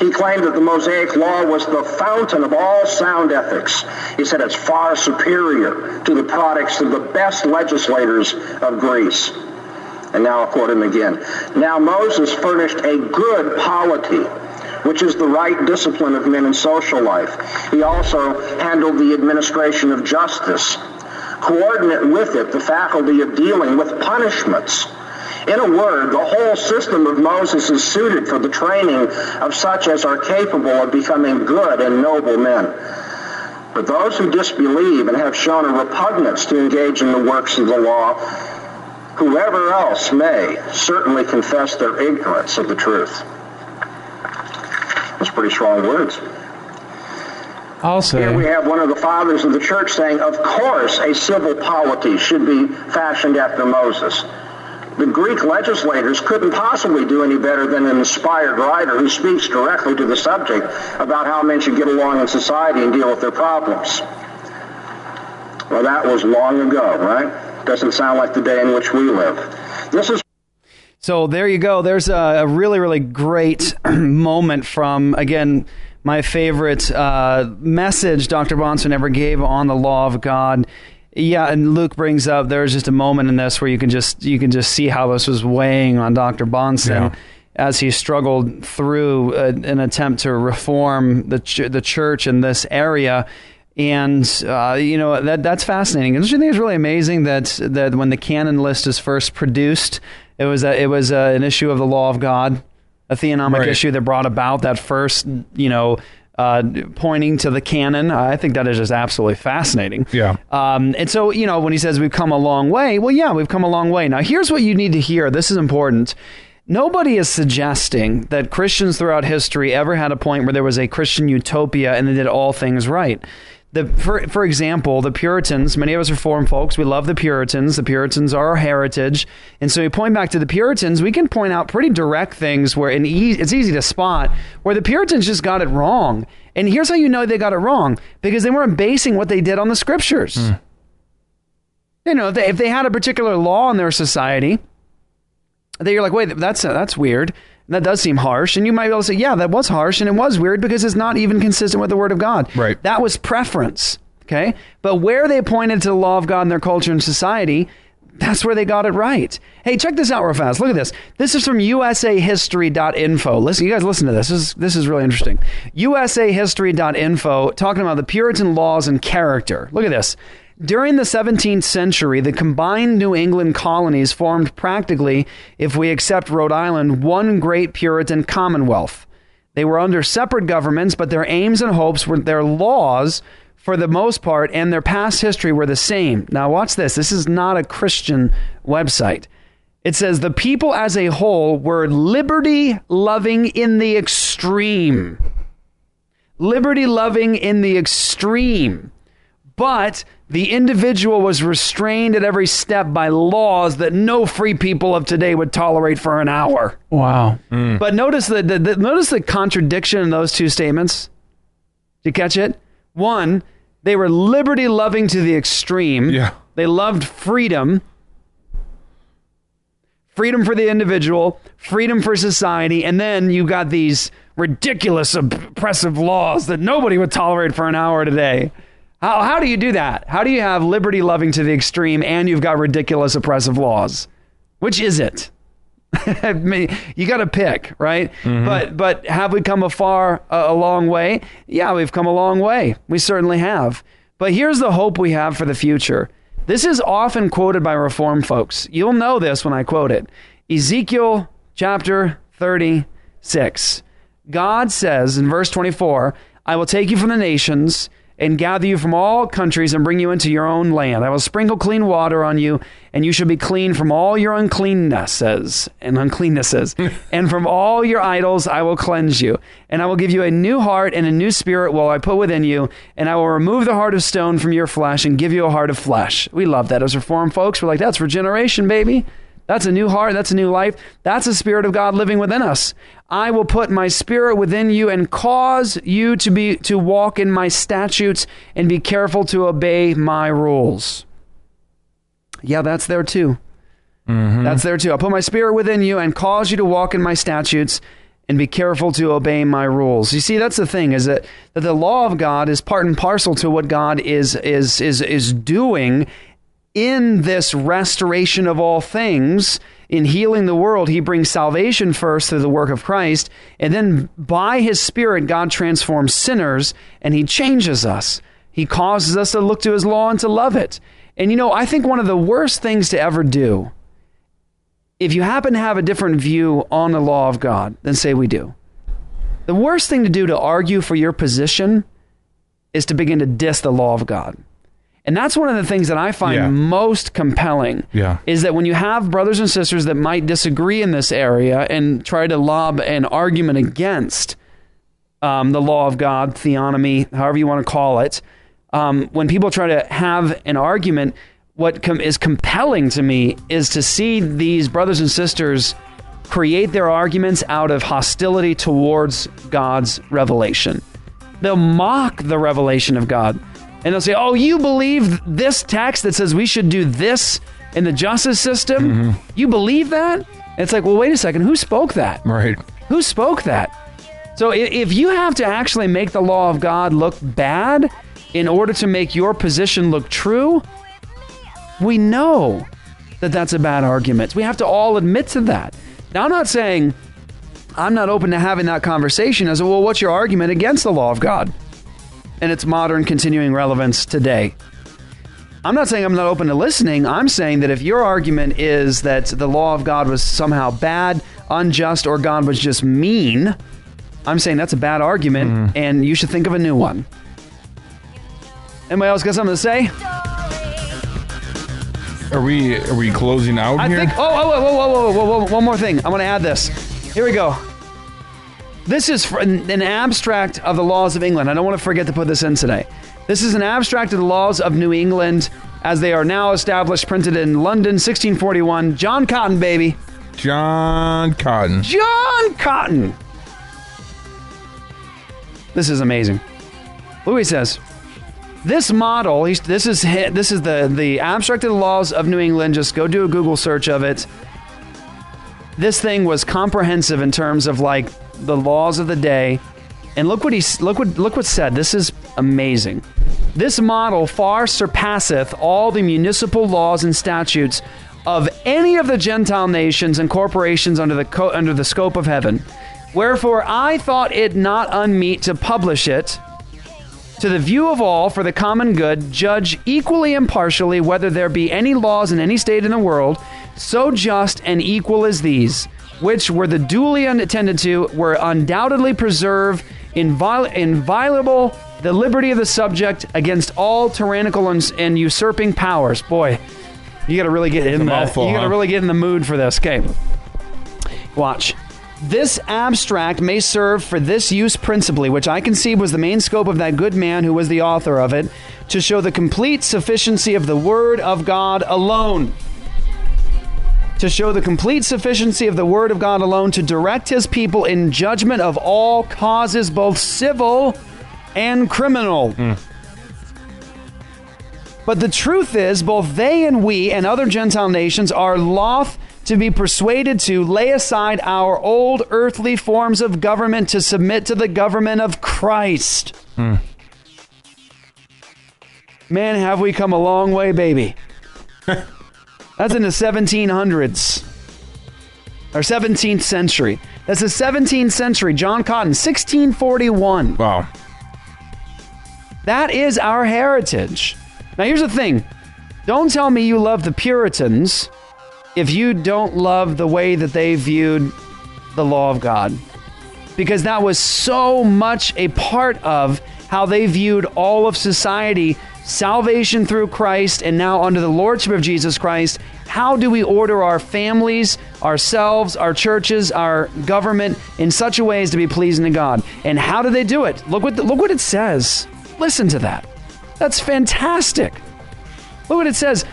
He claimed that the Mosaic Law was the fountain of all sound ethics. He said it's far superior to the products of the best legislators of Greece. And now I'll quote him again. Now Moses furnished a good polity, which is the right discipline of men in social life. He also handled the administration of justice, coordinate with it the faculty of dealing with punishments. In a word, the whole system of Moses is suited for the training of such as are capable of becoming good and noble men. But those who disbelieve and have shown a repugnance to engage in the works of the law, whoever else may, certainly confess their ignorance of the truth. That's pretty strong words. I'll. Here we have one of the fathers of the church saying, of course a civil polity should be fashioned after Moses. The Greek legislators couldn't possibly do any better than an inspired writer who speaks directly to the subject about how men should get along in society and deal with their problems. Well, that was long ago, right? Doesn't sound like the day in which we live. This is So there you go. There's a really, really great moment from, again, my favorite uh, message Dr. Bahnsen ever gave on the law of God. Yeah, and Luke brings up there's just a moment in this where you can just you can just see how this was weighing on Dr. Bahnsen Yeah. as he struggled through a, an attempt to reform the ch- the church in this area. And uh, you know that that's fascinating. And don't you think it's really amazing that that when the canon list is first produced, it was a, it was a, an issue of the law of God, a theonomic Right. issue that brought about that first you know uh, pointing to the canon. I think that is just absolutely fascinating. Yeah. Um, and so, you know, when he says we've come a long way, well, yeah, we've come a long way. Now, here's what you need to hear. This is important. Nobody is suggesting that Christians throughout history ever had a point where there was a Christian utopia and they did all things right. The, for, for example, the Puritans, many of us are Reformed folks, we love the Puritans. The Puritans are our heritage. And so we point back to the Puritans, we can point out pretty direct things where e- it's easy to spot where the Puritans just got it wrong. And here's how you know they got it wrong because they weren't basing what they did on the scriptures. Hmm. You know, if they, if they had a particular law in their society, that you're like, wait, that's that's weird. That does seem harsh, and you might be able to say, yeah, that was harsh, and it was weird because it's not even consistent with the Word of God. Right. That was preference. Okay, but where they pointed to the law of God in their culture and society, that's where they got it right. Hey, check this out real fast. Look at this. This is from USAHistory.info. Listen, you guys listen to this. This is, this is really interesting. USAHistory.info talking about the Puritan laws and character. Look at this. During the 17th century, the combined New England colonies formed practically, if we accept Rhode Island, one great Puritan commonwealth. They were under separate governments, but their aims and hopes were their laws, for the most part, and their past history were the same. Now, watch this. This is not a Christian website. It says the people as a whole were liberty loving in the extreme. Liberty loving in the extreme. But the individual was restrained at every step by laws that no free people of today would tolerate for an hour. Wow. Hmm. But notice the, the, the notice the contradiction in those two statements. Did you catch it? One, they were liberty loving to the extreme. Yeah. They loved freedom. Freedom for the individual, freedom for society, and then you got these ridiculous oppressive laws that nobody would tolerate for an hour today. How, how do you do that? How do you have liberty loving to the extreme and you've got ridiculous oppressive laws? Which is it? I mean, you got to pick, right? Mm-hmm. But but have we come a far a long way? Yeah, we've come a long way. We certainly have. But here's the hope we have for the future. This is often quoted by Reform folks. You'll know this when I quote it. Ezekiel chapter 36. God says in verse 24, I will take you from the nations and gather you from all countries and bring you into your own land. I will sprinkle clean water on you, and you shall be clean from all your uncleannesses and uncleannesses. and from all your idols I will cleanse you. And I will give you a new heart and a new spirit will I put within you, and I will remove the heart of stone from your flesh and give you a heart of flesh. We love that as Reformed folks. We're like, that's regeneration, baby. That's a new heart. That's a new life. That's the Spirit of God living within us. I will put my Spirit within you and cause you to be to walk in my statutes and be careful to obey my rules. Yeah, that's there too. Mm-hmm. That's there too. I'll put my Spirit within you and cause you to walk in my statutes and be careful to obey my rules. You see, that's the thing is that, that the law of God is part and parcel to what God is is is is doing in this restoration of all things, in healing the world, he brings salvation first through the work of Christ, and then by his Spirit, God transforms sinners and he changes us. He causes us to look to his law and to love it. And you know, I think one of the worst things to ever do, if you happen to have a different view on the law of God than say we do, the worst thing to do to argue for your position is to begin to diss the law of God. And that's one of the things that I find Yeah. most compelling Yeah. is that when you have brothers and sisters that might disagree in this area and try to lob an argument against um, the law of God, theonomy, however you want to call it, um, when people try to have an argument, what com- is compelling to me is to see these brothers and sisters create their arguments out of hostility towards God's revelation. They'll mock the revelation of God. And they'll say, Oh, you believe this text that says we should do this in the justice system? Mm-hmm. You believe that? And it's like, Well, wait a second. Who spoke that? Right. Who spoke that? So if you have to actually make the law of God look bad in order to make your position look true, we know that that's a bad argument. We have to all admit to that. Now, I'm not saying I'm not open to having that conversation as well, what's your argument against the law of God and its modern continuing relevance today? I'm not saying I'm not open to listening. I'm saying that if your argument is that the law of God was somehow bad, unjust, or God was just mean, I'm saying that's a bad argument mm. and you should think of a new one. Anybody else got something to say? Are we are we closing out I here? think. Oh, oh, whoa, whoa, whoa, whoa, whoa, whoa, one more thing. I want to add this. Here we go. This is an abstract of the laws of England. I don't want to forget to put this in today. This is an abstract of the laws of New England as they are now established, printed in London, 1641. John Cotton, baby. John Cotton. John Cotton. This is amazing. Louis says. This model, this is this is the the abstract of the laws of New England. Just go do a Google search of it. This thing was comprehensive in terms of like the laws of the day, and look what he look what look what said. This is amazing. This model far surpasseth all the municipal laws and statutes of any of the Gentile nations and corporations under the co- under the scope of heaven. Wherefore I thought it not unmeet to publish it to the view of all for the common good, judge equally impartially whether there be any laws in any state in the world so just and equal as these, which were the duly attended to, were undoubtedly preserve inviol- inviolable the liberty of the subject against all tyrannical and, and usurping powers. Boy, you got to really get in the mouthful, you got to huh? really get in the mood for this. Okay, watch. This abstract may serve for this use principally, which I conceive was the main scope of that good man who was the author of it, to show the complete sufficiency of the Word of God alone. To show the complete sufficiency of the Word of God alone to direct his people in judgment of all causes, both civil and criminal. Hmm. But the truth is, both they and we and other Gentile nations are loth to be persuaded to lay aside our old earthly forms of government to submit to the government of Christ. Hmm. Man, have we come a long way, baby. That's in the 1700s or 17th century. That's the 17th century. John Cotton, 1641. Wow. That is our heritage. Now, here's the thing Don't tell me you love the Puritans if you don't love the way that they viewed the law of God. Because that was so much a part of how they viewed all of society salvation through Christ and now under the lordship of Jesus Christ. How do we order our families, ourselves, our churches, our government in such a way as to be pleasing to God? And how do they do it? Look what look what it says. Listen to that. That's fantastic. Look what it says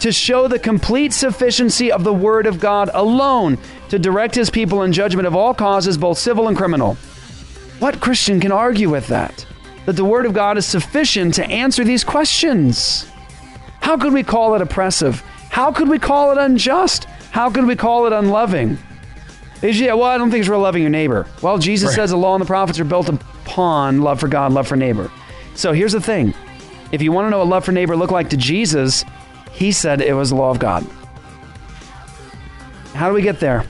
to show the complete sufficiency of the Word of God alone to direct His people in judgment of all causes, both civil and criminal. What Christian can argue with that? That the Word of God is sufficient to answer these questions. How could we call it oppressive? How could we call it unjust? How could we call it unloving? Is- Yeah, well, I don't think it's real loving your neighbor. Well, Jesus Right. says the law and the prophets are built upon love for God, love for neighbor. So here's the thing if you want to know what love for neighbor looked like to Jesus, he said it was the law of God. How do we get there?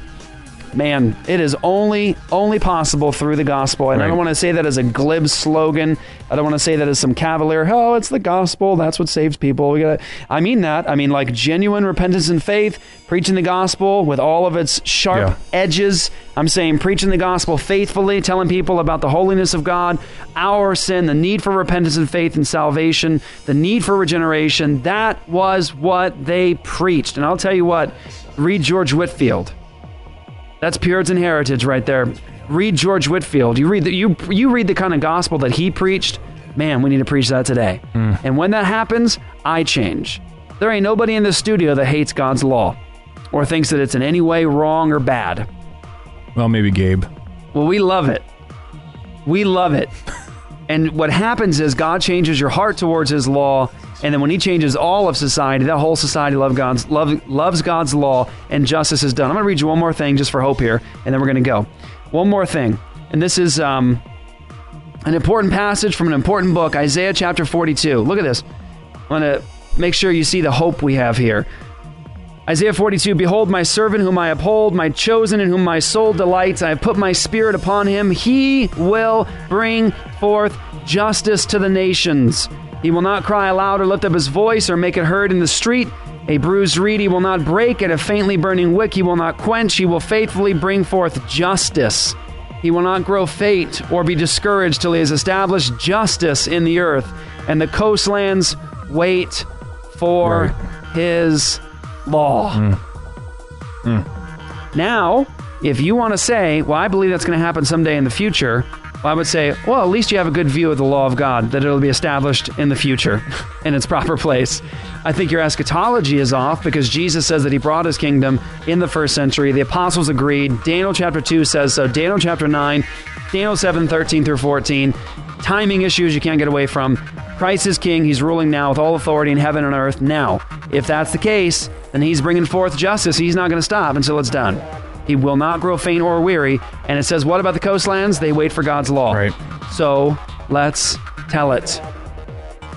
Man, it is only only possible through the gospel. And I don't want to say that as a glib slogan. I don't want to say that as some cavalier, oh, it's the gospel, that's what saves people. We got I mean that. I mean like genuine repentance and faith, preaching the gospel with all of its sharp Yeah. edges. I'm saying preaching the gospel faithfully, telling people about the holiness of God, our sin, the need for repentance and faith and salvation, the need for regeneration. That was what they preached. And I'll tell you what, read George Whitefield. That's Puritan heritage right there. Read George Whitefield. You read the, you you read the kind of gospel that he preached. Man, we need to preach that today. Mm. And when that happens, I change. There ain't nobody in this studio that hates God's law or thinks that it's in any way wrong or bad. Well, maybe Gabe. Well, we love it. We love it. And what happens is God changes your heart towards His law, and then when He changes all of society, that whole society love God's love, loves God's law, and justice is done. I'm going to read you one more thing just for hope here, and then we're going to go. One more thing, and this is um, an important passage from an important book, Isaiah chapter 42. Look at this. I want to make sure you see the hope we have here. Isaiah 42 Behold, my servant whom I uphold, my chosen in whom my soul delights. I have put my spirit upon him. He will bring forth justice to the nations. He will not cry aloud or lift up his voice or make it heard in the street. A bruised reed he will not break, and a faintly burning wick he will not quench. He will faithfully bring forth justice. He will not grow faint or be discouraged till he has established justice in the earth, and the coastlands wait for his law. Mm. Mm. Now, if you want to say, well, I believe that's going to happen someday in the future, well, I would say, well, at least you have a good view of the law of God, that it'll be established in the future in its proper place. I think your eschatology is off because Jesus says that he brought his kingdom in the first century. The apostles agreed. Daniel chapter 2 says so. Daniel chapter 9, Daniel 7, 13 through 14. Timing issues you can't get away from. Christ is king. He's ruling now with all authority in heaven and earth. Now, if that's the case, then he's bringing forth justice. He's not going to stop until it's done. He will not grow faint or weary. And it says, what about the coastlands? They wait for God's law. Right. So let's tell it.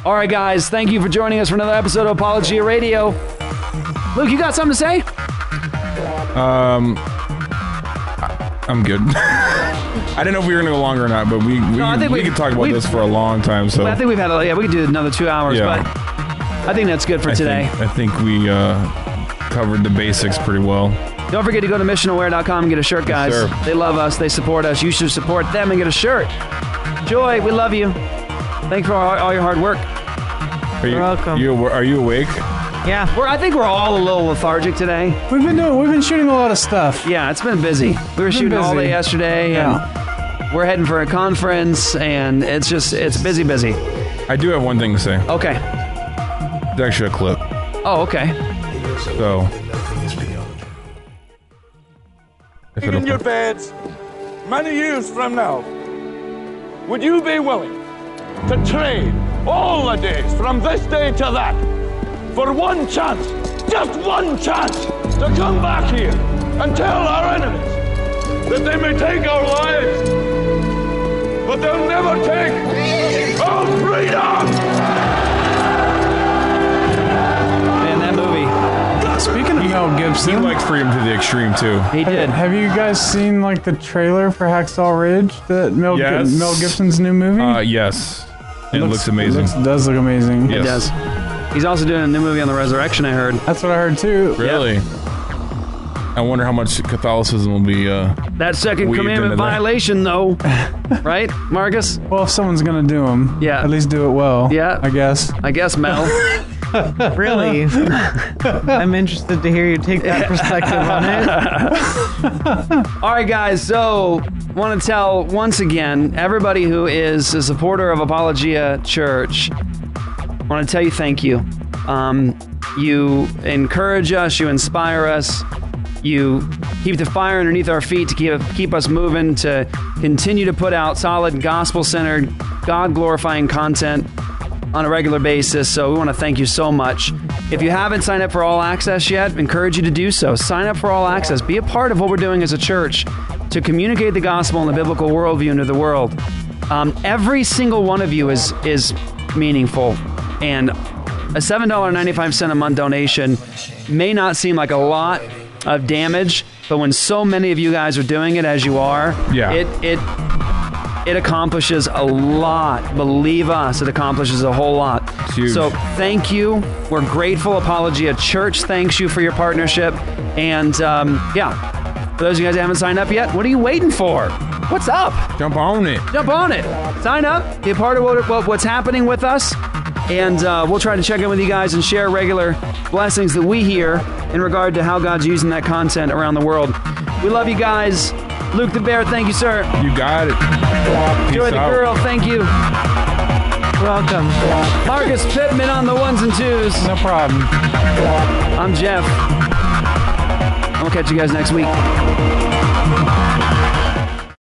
All right, guys. Thank you for joining us for another episode of Apologia Radio. Luke, you got something to say? Um, I- I'm good. I didn't know if we were gonna go longer or not, but we we, No, I think we, we- could talk about this for a long time. So I think we've had, a, yeah, we could do another two hours, Yeah. but I think that's good for I today. Think, I think we uh, covered the basics pretty well. Don't forget to go to missionaware.com and get a shirt, guys. sir. they love us. They support us. You should support them and get a shirt. Joy, we love you. Thanks for all, all your hard work. Are you, You're welcome. You, are you awake? Yeah. We're, I think we're all a little lethargic today. We've been doing. We've been shooting a lot of stuff. Yeah, it's been busy. We were Been shooting all day yesterday, and we're heading for a conference, and it's just it's busy, busy. I do have one thing to say. Okay. It's actually a clip. Oh, okay. So, in your beds many years from now, would you be willing to trade all the days from this day to that for one chance, just one chance, to come back here and tell our enemies that they may take our lives, but they'll never take our freedom? Mel Gibson, he liked freedom to the extreme too. He did. Have you guys seen like the trailer for Hacksaw Ridge? That Mel Gi- Yes. Mel Gibson's new movie. Uh, yes, it looks, amazing. It looks, does look amazing. Yes. It does. He's also doing a new movie on the resurrection. I heard. That's what I heard too. Really? I wonder how much Catholicism will be. Uh, That second commandment into that. violation, though, right, Marcus? Well, if someone's gonna do them, Yeah. at least do it well. Yeah. I guess. I guess Mel. Really? I'm interested to hear you take that perspective on it. All right, guys. So, want to tell once again everybody who is a supporter of Apologia Church. Want to tell you thank you. Um, you encourage us. You inspire us. You keep the fire underneath our feet to keep keep us moving. To continue to put out solid gospel-centered, God-glorifying content on a regular basis. So we want to thank you so much. If you haven't signed up for All Access yet, encourage you to do so. Sign up for All Access. Be a part of what we're doing as a church to communicate the gospel and the biblical worldview into the world. Um, every single one of you is is meaningful, and a seven dollar ninety five cent a month donation may not seem like a lot of damage, but when so many of you guys are doing it as you are, Yeah. it it it accomplishes a lot. Believe us, it accomplishes a whole lot. huge. So thank you. We're grateful. Apologia Church thanks you for your partnership. And um, yeah, for those of you guys that haven't signed up yet, what are you waiting for? What's up? Jump on it. Jump on it. Sign up. Be a part of what, what, what's happening with us. And uh, we'll try to check in with you guys and share regular blessings that we hear in regard to how God's using that content around the world. We love you guys. Luke the Bear, thank you, sir. You got it. Peace Joy the out. Girl, thank you. Welcome. Marcus Pittman on the ones and twos. No problem. I'm Jeff. I'll catch you guys next week.